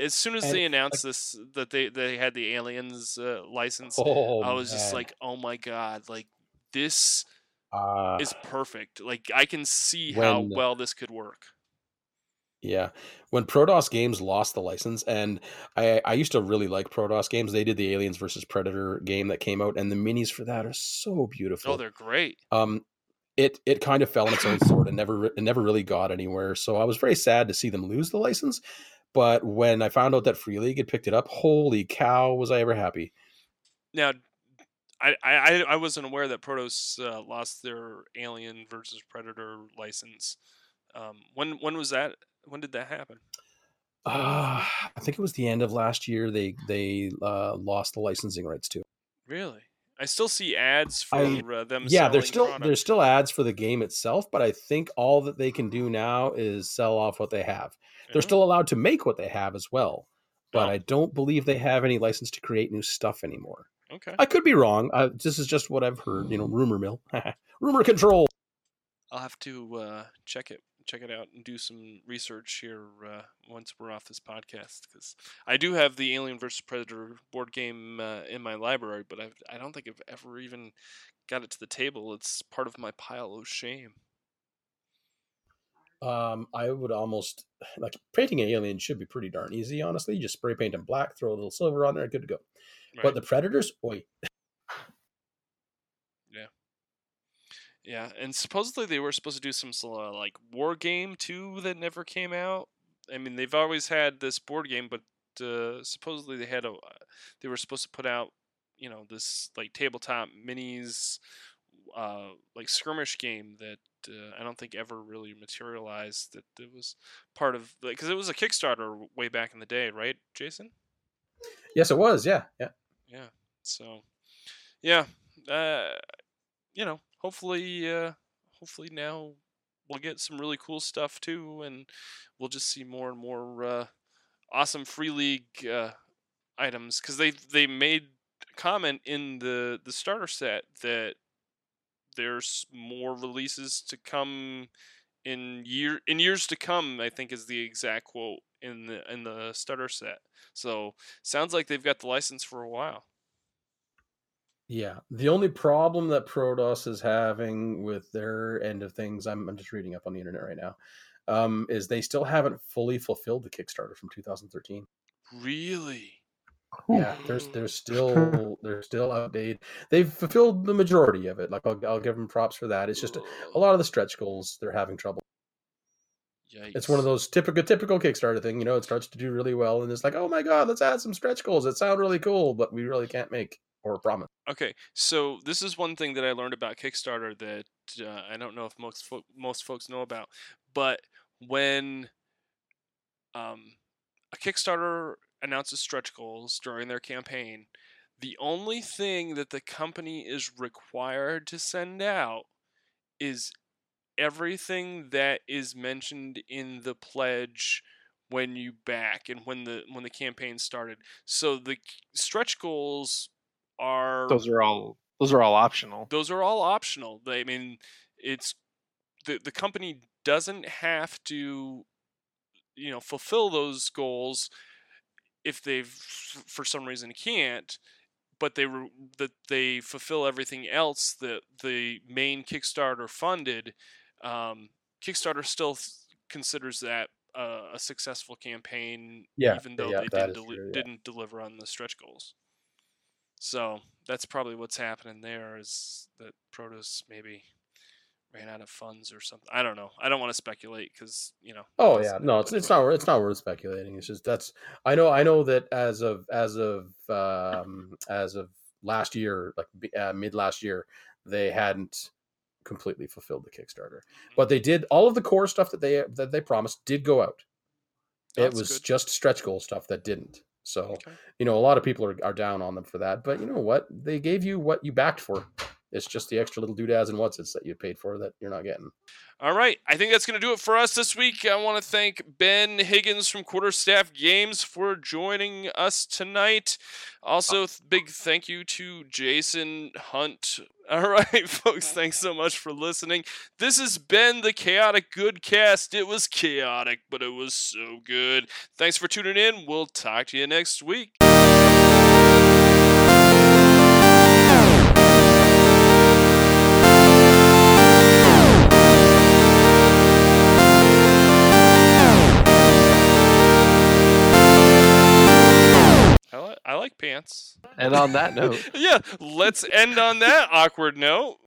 As soon as And, they announced this that they they had the aliens uh, license, oh I was just like, oh my god, like this uh, is perfect. Like I can see how well this could work. Yeah, when Prodos Games lost the license, and I I used to really like Prodos Games. They did the Aliens versus Predator game that came out, and the minis for that are so beautiful. Oh, they're great. um, it it kind of fell on its own sword and never it never really got anywhere. So I was very sad to see them lose the license. But when I found out that Free League had picked it up, holy cow, was I ever happy! Now, I I I wasn't aware that Prodos uh, lost their Alien versus Predator license. Um, when when was that? When did that happen? Uh, I think it was the end of last year. They they uh, lost the licensing rights to. Really? I still see ads for I- uh, them. yeah, there's still product. there's still ads for the game itself, but I think all that they can do now is sell off what they have. They're still allowed to make what they have as well, but Oh. I don't believe they have any license to create new stuff anymore. okay. I could be wrong. Uh, this is just what I've heard. You know, rumor mill, rumor control. I'll have to uh, check it check it out and do some research here uh, once we're off this podcast because I do have the Alien vs Predator board game uh, in my library, but I've, I don't think I've ever even got it to the table. It's part of my pile of shame. Um, I would almost like painting an alien should be pretty darn easy. Honestly, you just spray paint them black, throw a little silver on there, good to go. Right? But the predators, oi, yeah, and supposedly they were supposed to do some sort of like war game too that never came out. I mean, they've always had this board game, but uh, supposedly they had a they were supposed to put out you know this like tabletop minis uh, like skirmish game that uh, I don't think ever really materialized. That it was part of because it was a Kickstarter way back in the day, right, Jason? yes, it was. Yeah, yeah. Yeah. So, yeah, uh, you know, hopefully, uh, hopefully now we'll get some really cool stuff too, and we'll just see more and more uh, awesome free league uh, items because they they made comment in the the starter set that there's more releases to come in year in years to come. I think is the exact quote in the in the starter set. So sounds like they've got the license for a while. Yeah. The only problem that Prodos is having with their end of things, I'm, I'm just reading up on the internet right now, um, is they still haven't fully fulfilled the Kickstarter from 2013. Really? Yeah, there's there's still they're still outdated. They've fulfilled the majority of it. Like I'll, I'll give them props for that. It's just a, a lot of the stretch goals they're having trouble. Yikes. It's one of those typical typical Kickstarter thing. You know, it starts to do really well, and it's like, oh my god, let's add some stretch goals. That sound really cool, but we really can't make or. Okay, so this is one thing that I learned about Kickstarter that uh, I don't know if most fo- most folks know about, but when um, a Kickstarter announces stretch goals during their campaign, the only thing that the company is required to send out is everything that is mentioned in the pledge when you back and when the when the campaign started. So the stretch goals are Those are all those are all optional. those are all optional. I mean, it's the the company doesn't have to, you know, fulfill those goals if they for some reason can't. But they re- that they fulfill everything else that the main Kickstarter funded. Um, Kickstarter still th- considers that uh, a successful campaign, Yeah, even though yeah, they didn't, deli- true, yeah. didn't deliver on the stretch goals. So that's probably what's happening there is that Prodos maybe ran out of funds or something. I don't know. I don't want to speculate because you know. Oh yeah, no, it's it's not it's not worth speculating. It's just that's I know I know that as of as of um as of last year, like uh, mid last year, they hadn't completely fulfilled the Kickstarter, but they did all of the core stuff that they that they promised did go out. it was good. just stretch goal stuff that didn't. So Okay. you know a lot of people are, are down on them for that, but you know what? They gave you what you backed for. It's just the extra little doodads and what's it's that you paid for that you're not getting. All right. I think that's going to do it for us this week. I want to thank Ben Higgins from Quarterstaff Games for joining us tonight. Also, th- big thank you to Jason Hunt. All right, folks. Thanks so much for listening. This has been the Chaotic Good Cast. It was chaotic, but it was so good. Thanks for tuning in. We'll talk to you next week. Like pants. And on that note, yeah, let's end on that awkward note.